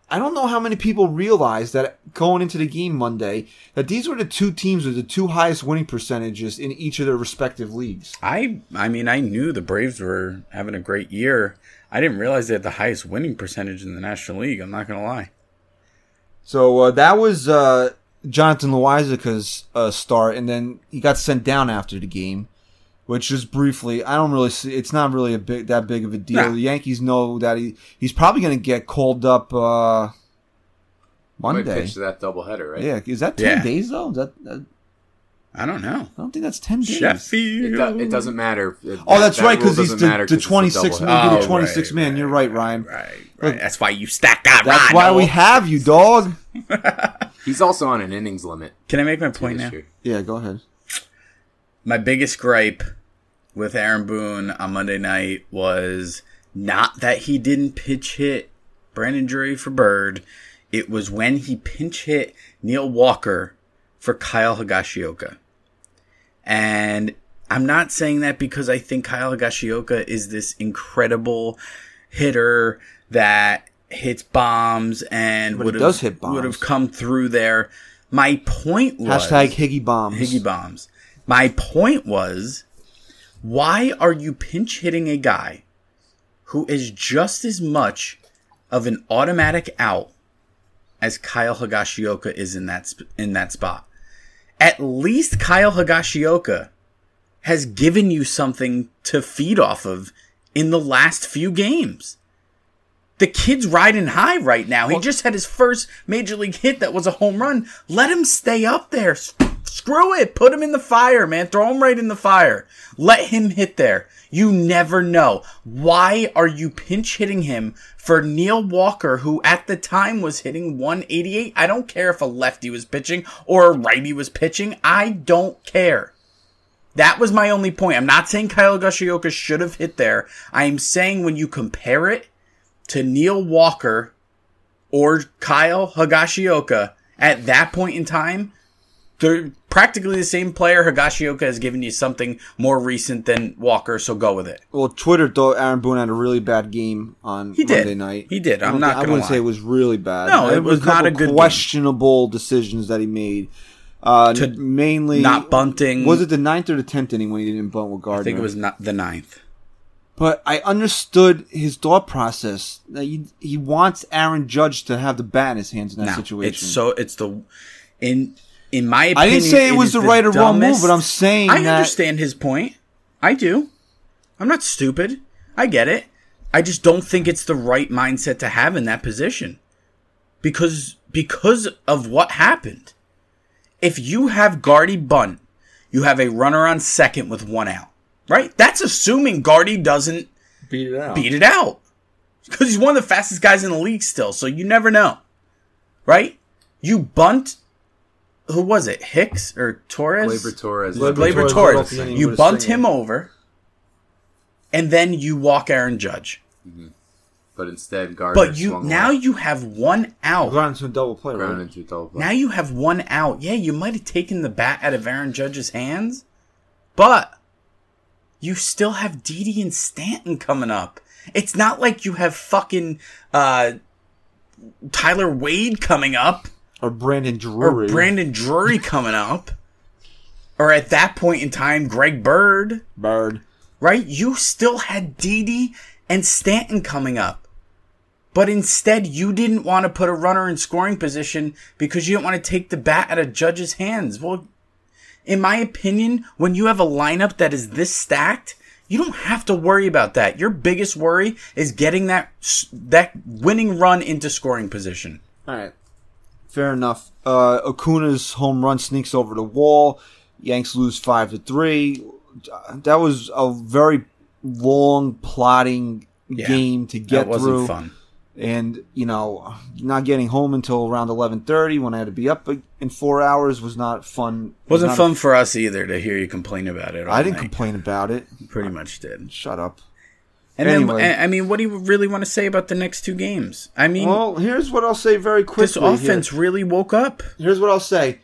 I don't know how many people realize that going into the game Monday that these were the two teams with the two highest winning percentages in each of their respective leagues. I I mean I knew the Braves were having a great year. I didn't realize they had the highest winning percentage in the National League. I'm not gonna lie. So uh, that was uh, Jonathan Loaisiga's uh, start, and then he got sent down after the game, which is briefly. I don't really see. It's not really a big that big of a deal. Nah. The Yankees know that he he's probably going to get called up uh, Might Monday. pitch that doubleheader, right? Yeah, is that ten Yeah. days though? Is that, that I don't know. I don't think that's ten days. It, Sheffield. do, it doesn't matter. It- Oh, that- that's that right, because he's doesn't the- matter the 'cause it's a 26 man. Oh, You're the 26 right, man. You're right, Ryan. Right, right. Look, That's why you stack that. That's why we have you, dog. [laughs] He's also on an innings limit Can I make my point now? year. Yeah, go ahead. My biggest gripe with Aaron Boone on Monday night was not that he didn't pitch hit Brandon Drury for Bird. It was when he pinch hit Neil Walker for Kyle Higashioka. And I'm not saying that because I think Kyle Higashioka is this incredible hitter that hits bombs and would have does hit would have come through there. My point was Hashtag Higgy bombs. Higgy bombs. My point was, why are you pinch hitting a guy who is just as much of an automatic out as Kyle Higashioka is in that sp- in that spot? At least Kyle Higashioka has given you something to feed off of in the last few games. The kid's riding high right now. He just had his first major league hit that was a home run. Let him stay up there. Screw it. Put him in the fire, man. Throw him right in the fire. Let him hit there. You never know. Why are you pinch hitting him for Neil Walker, who at the time was hitting 188? I don't care if a lefty was pitching or a righty was pitching. I don't care. That was my only point. I'm not saying Kyle Gashioka should have hit there. I am saying when you compare it to Neil Walker or Kyle Higashioka at that point in time, they're practically the same player. Higashioka has given you something more recent than Walker, so go with it. Well, Twitter thought Aaron Boone had a really bad game on He did. Monday night. He did. I'm not I wouldn't say it was really bad. No, There it was couple not a good game. questionable decisions that he made. Uh, To mainly not bunting. Was it the ninth or the tenth inning when he didn't bunt with Gardner? I think it was not the ninth. But I understood his thought process. That he, he wants Aaron Judge to have the bat in his hands in that No, situation. it's so it's the in in my opinion, I didn't say it was is the right or wrong move, but I'm saying I that understand his point. I do. I'm not stupid. I get it. I just don't think it's the right mindset to have in that position. Because because of what happened. If you have Guardy bunt, you have a runner on second with one out. Right? That's assuming Guardy doesn't beat it out. beat it out. Because he's one of the fastest guys in the league still, so you never know. Right? You bunt who was it? Hicks or Torres? Gleyber Torres. Gleyber Glaber Torres Torres. led off the inning You with a bunt him over, and then you walk Aaron Judge. But instead, Gardner But you swung now away, you have one out. Got into a double play, ground right? into a double play. Now you have one out. Yeah, you might have taken the bat out of Aaron Judge's hands, but you still have Didi and Stanton coming up. It's not like you have fucking uh, Tyler Wade coming up Or Brandon Drury. or. Brandon Drury coming up, or at that point in time, Greg Bird. Bird. right? You still had Didi and Stanton coming up. But instead, you didn't want to put a runner in scoring position because you didn't want to take the bat out of Judge's hands. Well, in my opinion, when you have a lineup that is this stacked, you don't have to worry about that. Your biggest worry is getting that that winning run into scoring position. All right. Fair enough. Uh, home run sneaks over the wall. Yanks lose five to three. That was a very long plotting Yeah, game to get that wasn't through. fun. and you know not getting home until around 11.30 when i had to be up in four hours was not fun was Wasn't not fun for us either to hear you complain about it. I didn't night. complain about it Pretty much did. shut up And Anyway. then, I mean, what do you really want to say about the next two games? I mean, well here's what i'll say very quickly this offense here. really woke up. here's what i'll say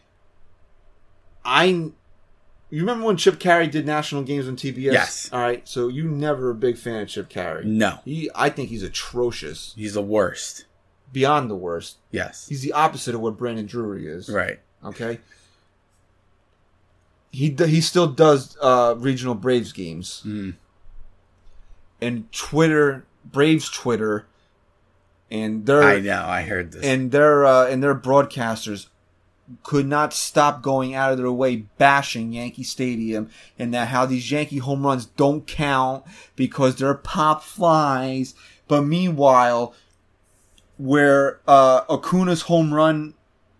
i you remember when chip caray did national games on tbs Yes. all right so you never a big fan of chip caray No, he i think he's atrocious he's the worst. beyond the worst Yes, he's the opposite of what brandon drury is right. Okay. He he still does uh, regional Braves games, Mm. And Twitter Braves Twitter, and their I know. I heard this. and their uh, and their broadcasters could not stop going out of their way bashing Yankee Stadium and that how these Yankee home runs don't count because they're pop flies. But meanwhile, where uh, Acuna's home run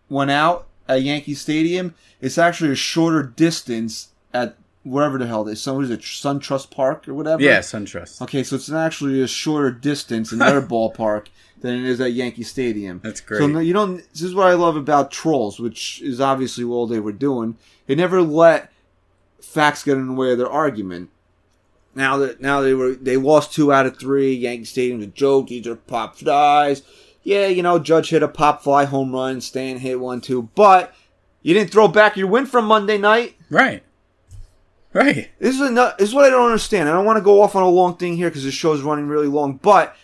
went out at Yankee Stadium, it's actually a shorter distance wherever the hell it is. Some is it SunTrust Park or whatever. yeah, SunTrust. Okay, so it's actually a shorter distance in their [laughs] ballpark than it is at Yankee Stadium. That's So great. no, you don't. This is what I love about trolls, which is obviously all they were doing. They never let facts get in the way of their argument. Now that now they were they lost two out of three. Yankee Stadium's a joke. These are pop flies. Yeah, you know Judge hit a pop fly home run. Stan hit one too, but you didn't throw back your win from Monday night. Right. Right. This is ano- this is what I don't understand. I don't want to go off on a long thing here because the show's running really long. But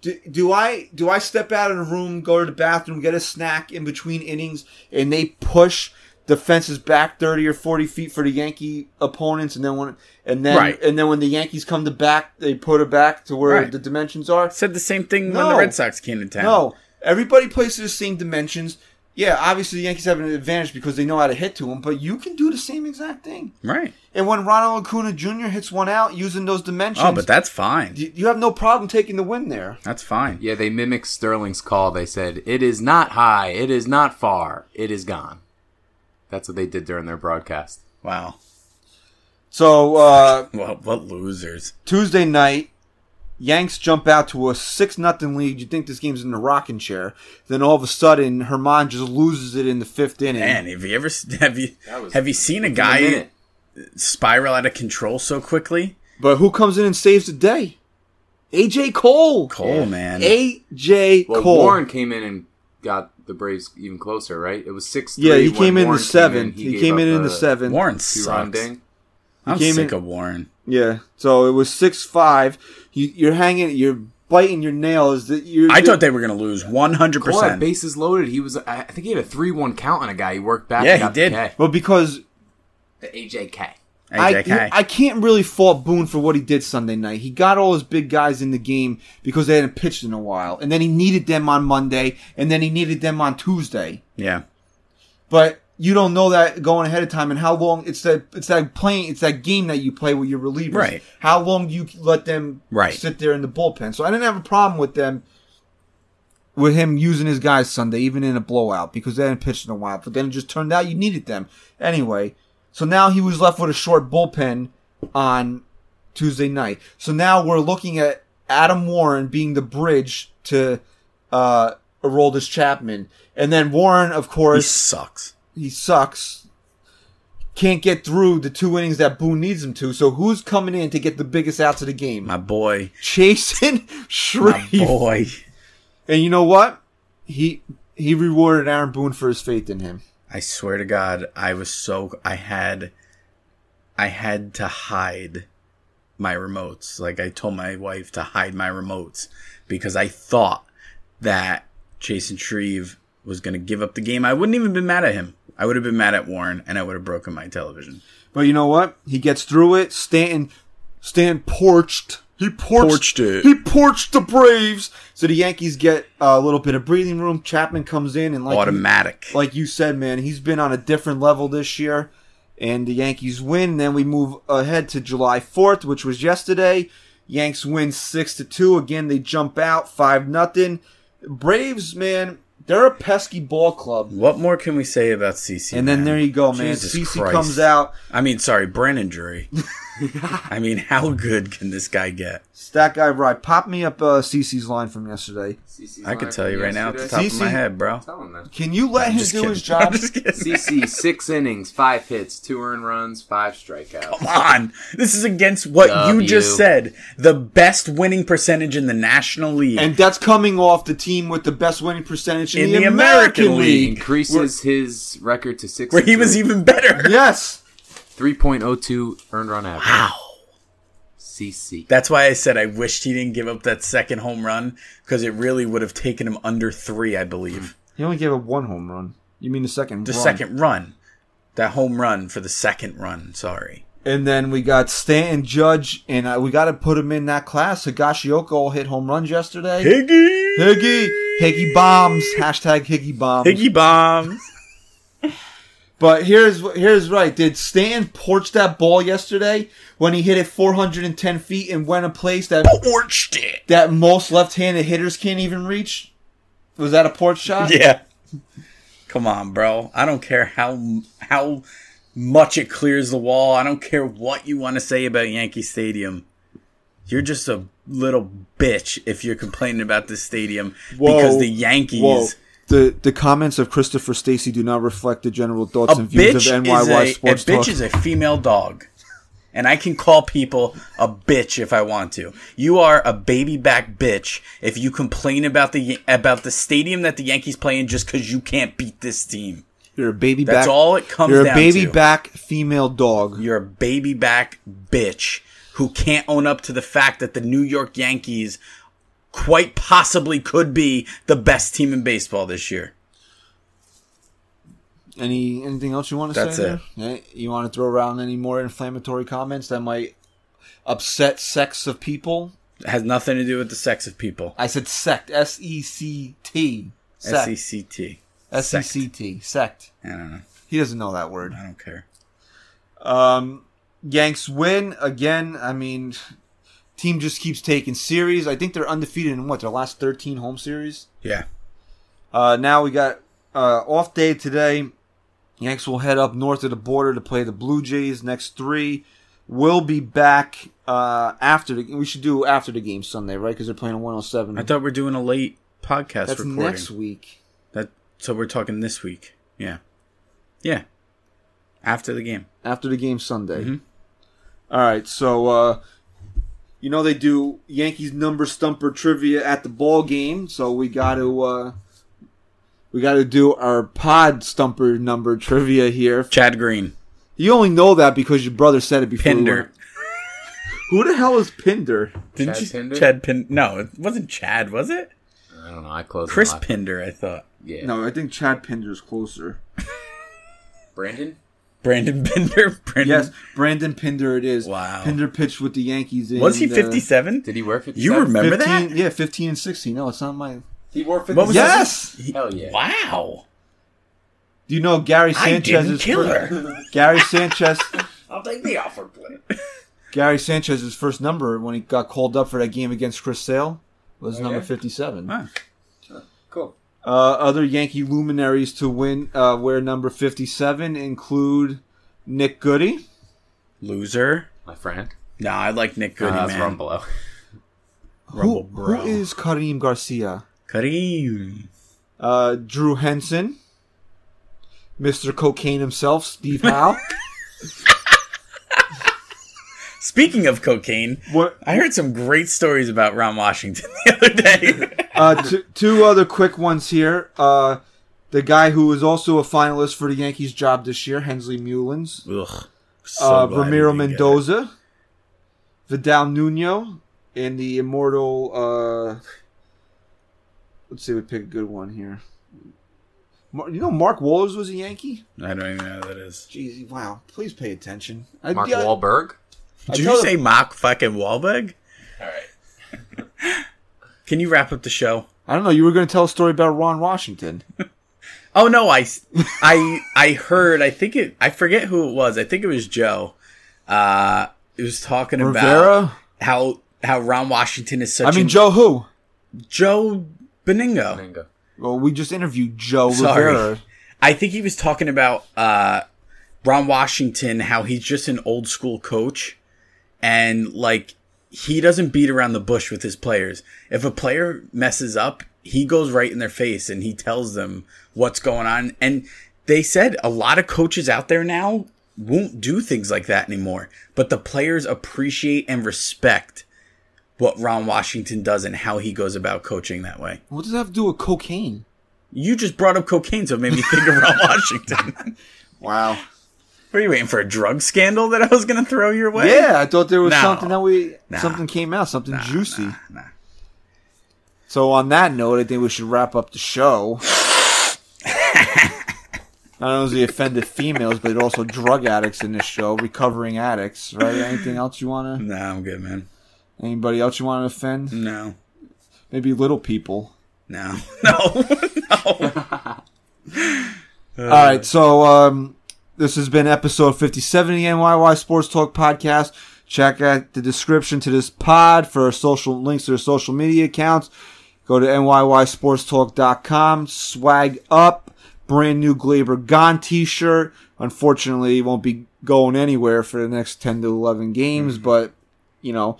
do, do I do I step out of the room, go to the bathroom, get a snack in between innings, and they push the fences back thirty or forty feet for the Yankee opponents, and then when and then Right. and then when the Yankees come to back, they put it back to where Right. the dimensions are. Said the same thing when the Red Sox came to town. No, everybody plays to the same dimensions. Yeah, obviously the Yankees have an advantage because they know how to hit to them, but you can do the same exact thing. Right. And when Ronald Acuna Jr. hits one out using those dimensions, Oh, but that's fine. you, you have no problem taking the win there. That's fine. Yeah, they mimicked Sterling's call. They said, "It is not high. It is not far. It is gone." That's what they did during their broadcast. Wow. So uh, [laughs] Well, what losers. Tuesday night, Yanks jump out to a six nothing lead. You think this game's in the rocking chair? Then all of a sudden, Germán just loses it in the fifth inning. Man, have you ever [laughs] have you have you seen a In a guy spiral out of control so quickly? But who comes in and saves the day? AJ Cole. Cole, man. AJ Well, Cole. Warren came in and got the Braves even closer, right? It was six. yeah, he came in the seventh. He, gave came in in the a seventh. Warren Two-run sucks. ding. I'm came sick in- of Warren. Yeah. So it was six five. You, you're hanging. You're biting your nails. That you. I thought they were going to lose 100. Cole had percent bases loaded. He was. I think he had a three-one count on a guy. He worked back. Yeah, and he did. The, K. Well, because the AJK. I, AJK. I can't really fault Boone for what he did Sunday night. He got all his big guys in the game because they hadn't pitched in a while, and then he needed them on Monday, and then he needed them on Tuesday. yeah, But you don't know that going ahead of time, and how long it's that it's that playing it's that game that you play with your relievers. Right. How long do you let them Right. sit there in the bullpen? So I didn't have a problem with them with him using his guys Sunday, even in a blowout, because they hadn't pitched in a while. But then it just turned out you needed them anyway. So now he was left with a short bullpen on Tuesday night. So now we're looking at Adam Warren being the bridge to uh Aroldis Chapman. And then Warren, of he course, sucks. He sucks. Can't get through the two innings that Boone needs him to. So who's coming in to get the biggest outs of the game? My boy, Chasen [laughs] my boy. And you know what? He he rewarded Aaron Boone for his faith in him. I swear to God, I was so I had, I had to hide my remotes. Like I told my wife to hide my remotes because I thought that Chasen Shreve was going to give up the game. I wouldn't even been mad at him. I would have been mad at Warren, and I would have broken my television. But you know what? He gets through it. Stanton Stanton porched. He porched, Porched it. He porched the Braves. So the Yankees get a little bit of breathing room. Chapman comes in and like you- Automatic. like you said, man, he's been on a different level this year. And the Yankees win. Then we move ahead to July 4th, which was yesterday. Yanks win 6 to 2. Again, they jump out 5 nothing. Braves, man, they're a pesky ball club. What more can we say about CC? And then there you go, man. Jesus CC Christ. comes out. I mean, sorry, brain injury. [laughs] [laughs] I mean, how good can this guy get? Stat guy, right? Pop me up uh, CC's line from yesterday. CC's I can tell you right now at the yesterday. top of my head, bro. Tell him then. Can you let I'm him just do kidding. [laughs] his job? I'm just. CC six innings, five hits, two earned runs, five strikeouts. Come on. This is against what you just said. The best winning percentage in the National League. And that's coming off the team with the best winning percentage in, In the, the American, American League. Increases his record to six. where he was even better. Yes. Three point oh two earned run average. Wow. CC. That's why I said I wished he didn't give up that second home run because it really would have taken him under three, I believe. He only gave up one home run. You mean the second The run. second run. That home run for the second run. Sorry. And then we got Stanton Judge, and uh, we got to put him in that class. Higashioka all hit home runs yesterday. Higgy! Higgy. Higgy bombs. Hashtag Higgy bombs. Higgy bombs. [laughs] But here's here's right. Did Stanton porch that ball yesterday when he hit it 410 feet and went a place that Porched it. that most left-handed hitters can't even reach? Was that a porch shot? [laughs] Yeah. Come on, bro. I don't care how how much it clears the wall. I don't care what you want to say about Yankee Stadium. You're just a little bitch if you're complaining about this stadium because the Yankees. Whoa. The the comments of Christopher Stacy do not reflect the general thoughts A and views of NYY a, a bitch Talk. is a female dog. And I can call people a bitch if I want to. You are a baby back bitch if you complain about the about the stadium that the Yankees play in just because you can't beat this team. You're a baby That's back. That's all it comes You're a baby to. back female dog. You're a baby back bitch who can't own up to the fact that the New York Yankees quite possibly could be the best team in baseball this year. Any anything else you want to That's say? it. there? You want to throw around any more inflammatory comments that might upset sects of people? It has nothing to do with the sex of people. I said sect. S E C T. S E C T. S E C T. Sect. E C T. S E C T. Sect. I don't know. He doesn't know that word. I don't care. Um, Yanks win again. I mean, team just keeps taking series. I think they're undefeated in what their last thirteen home series. Yeah. Uh, now we got uh, off day today. Yanks will head up north of the border to play the Blue Jays next three. We'll be back uh, after the. We should do after the game Sunday, right? Because they're playing on 107. I thought we are doing a late podcast That's recording. next week. That so we're talking this week. Yeah. Yeah. After the game. After the game Sunday. Mhm. All right, so uh, you know they do Yankees number stumper trivia at the ball game, so we got to uh, we got to do our pod stumper number trivia here. Chad Green. You only know that because your brother said it before. Pinder. went- [laughs] Who the hell is Pinder? Didn't Chad you Pinder? Chad Pin no, it wasn't Chad, was it? I don't know. I closed. Chris. Pinder, I thought. Yeah. No, I think Chad Pinder's closer. Brandon. Brandon [laughs] Pinder. Brandon Yes, Branden Pinder it is. Wow. Pinder pitched with the Yankees. In Was he the uh, fifty seven? Did he wear 57? You remember 15, that? Yeah, 15 and 16. No, it's not my. He wore 57. What Yes! his- Hell yeah. Wow. Do you know Gary I Sanchez didn't is kill first- [laughs] Gary Sanchez. [laughs] I'll take the offer play. Gary Sanchez's first number when he got called up for that game against Chris Sale was Oh, number yeah? 57. Wow. Cool. Uh, other Yankee luminaries to win uh, wear number 57 include Nick Goody. Loser. My friend. No, I like Nick Goody, Uh, man. [laughs] Rumble who, bro. who is Karim Garcia? Karim. Uh, Drew Henson. Mr. Cocaine himself, Steve Howe. [laughs] Speaking of cocaine, what, I heard some great stories about Ron Washington [laughs] the other day. uh, t- two other quick ones here. Uh, the guy who was also a finalist for the Yankees job this year, Hensley Meulens. Ugh. So uh, Ramiro didn't get it. Mendoza, Vidal Nuno, and the immortal. Uh, let's see, we pick a good one here. You know, Mark Wohlers was a Yankee. I don't even know who that is. Jeez, wow! Please pay attention. I, Mark yeah, Wahlberg. I Did you the- say Mock fucking Wahlberg? All right. [laughs] Can you wrap up the show? I don't know. You were going to tell a story about Ron Washington. [laughs] Oh no, I, I, I heard. I think it. I forget who it was. I think it was Joe. Uh, it was talking about Rivera. how how Ron Washington is such. I mean, a, Joe who? Joe Benigno. Bingo. Well, we just interviewed Joe Sorry. Rivera. I think he was talking about uh, Ron Washington, how he's just an old school coach, and like he doesn't beat around the bush with his players. If a player messes up, he goes right in their face and he tells them what's going on. And they said a lot of coaches out there now won't do things like that anymore, but the players appreciate and respect what Ron Washington does and how he goes about coaching that way. What does that have to do with cocaine? You just brought up cocaine, so it made me think of Ron [laughs] Washington. Wow. Were you waiting for a drug scandal that I was going to throw your way? Yeah, I thought there was No. something that we Nah. something came out, something Nah, juicy. nah. So on that note, I think we should wrap up the show. [laughs] Not only the offended females, but also drug addicts in this show, recovering addicts, right? Anything else you wanna? No, I'm good, man. Anybody else you want to offend? No, Maybe little people. no, [laughs] no, no. [laughs] All right, so um, this has been episode 57 of the NYY Sports Talk podcast. Check out the description to this pod for our social links to their social media accounts. Go to NYYSportsTalk.com. Swag up. Brand new Gleyber Gone t-shirt. Unfortunately, it won't be going anywhere for the next 10 to 11 games, mm-hmm. but, you know,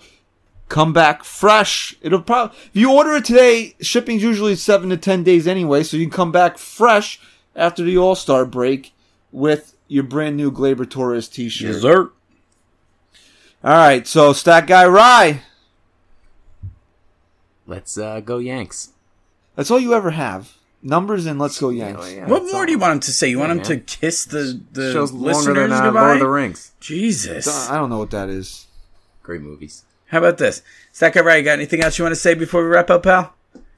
come back fresh. It'll probably, if you order it today, shipping's usually 7 to 10 days anyway, so you can come back fresh after the All-Star break with your brand new Gleyber Torres t-shirt. Dessert. All right, so Stat Guy Ry. Let's uh, go Yanks. That's all you ever have. Numbers and let's go Yanks. Oh, yeah, What more all. do you want him to say? You want Yeah, him to kiss the the Show's longer listeners than uh, goodbye? Lord of the Rings. Jesus. I don't know what that is. Great movies. How about this? Stack up right. You got anything else you want to say before we wrap up, pal?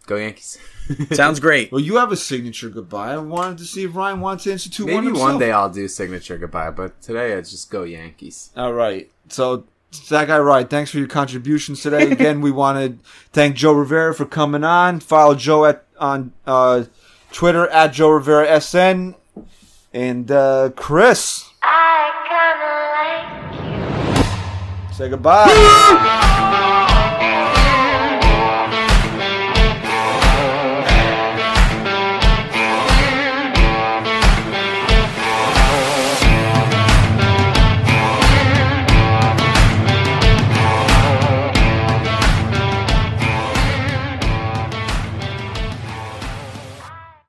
Go Yankees. [laughs] Sounds great. Well, you have a signature goodbye. I wanted to see if Ryan wants to institute one Maybe one day I'll do signature goodbye, but today it's just go Yankees. All right. So, that Guy right. thanks for your contributions today. [laughs] Again, we want to thank Joe Rivera for coming on. Follow Joe at on uh, Twitter at Joe Rivera SN. And uh, Chris, I kinda like you. say goodbye. [laughs]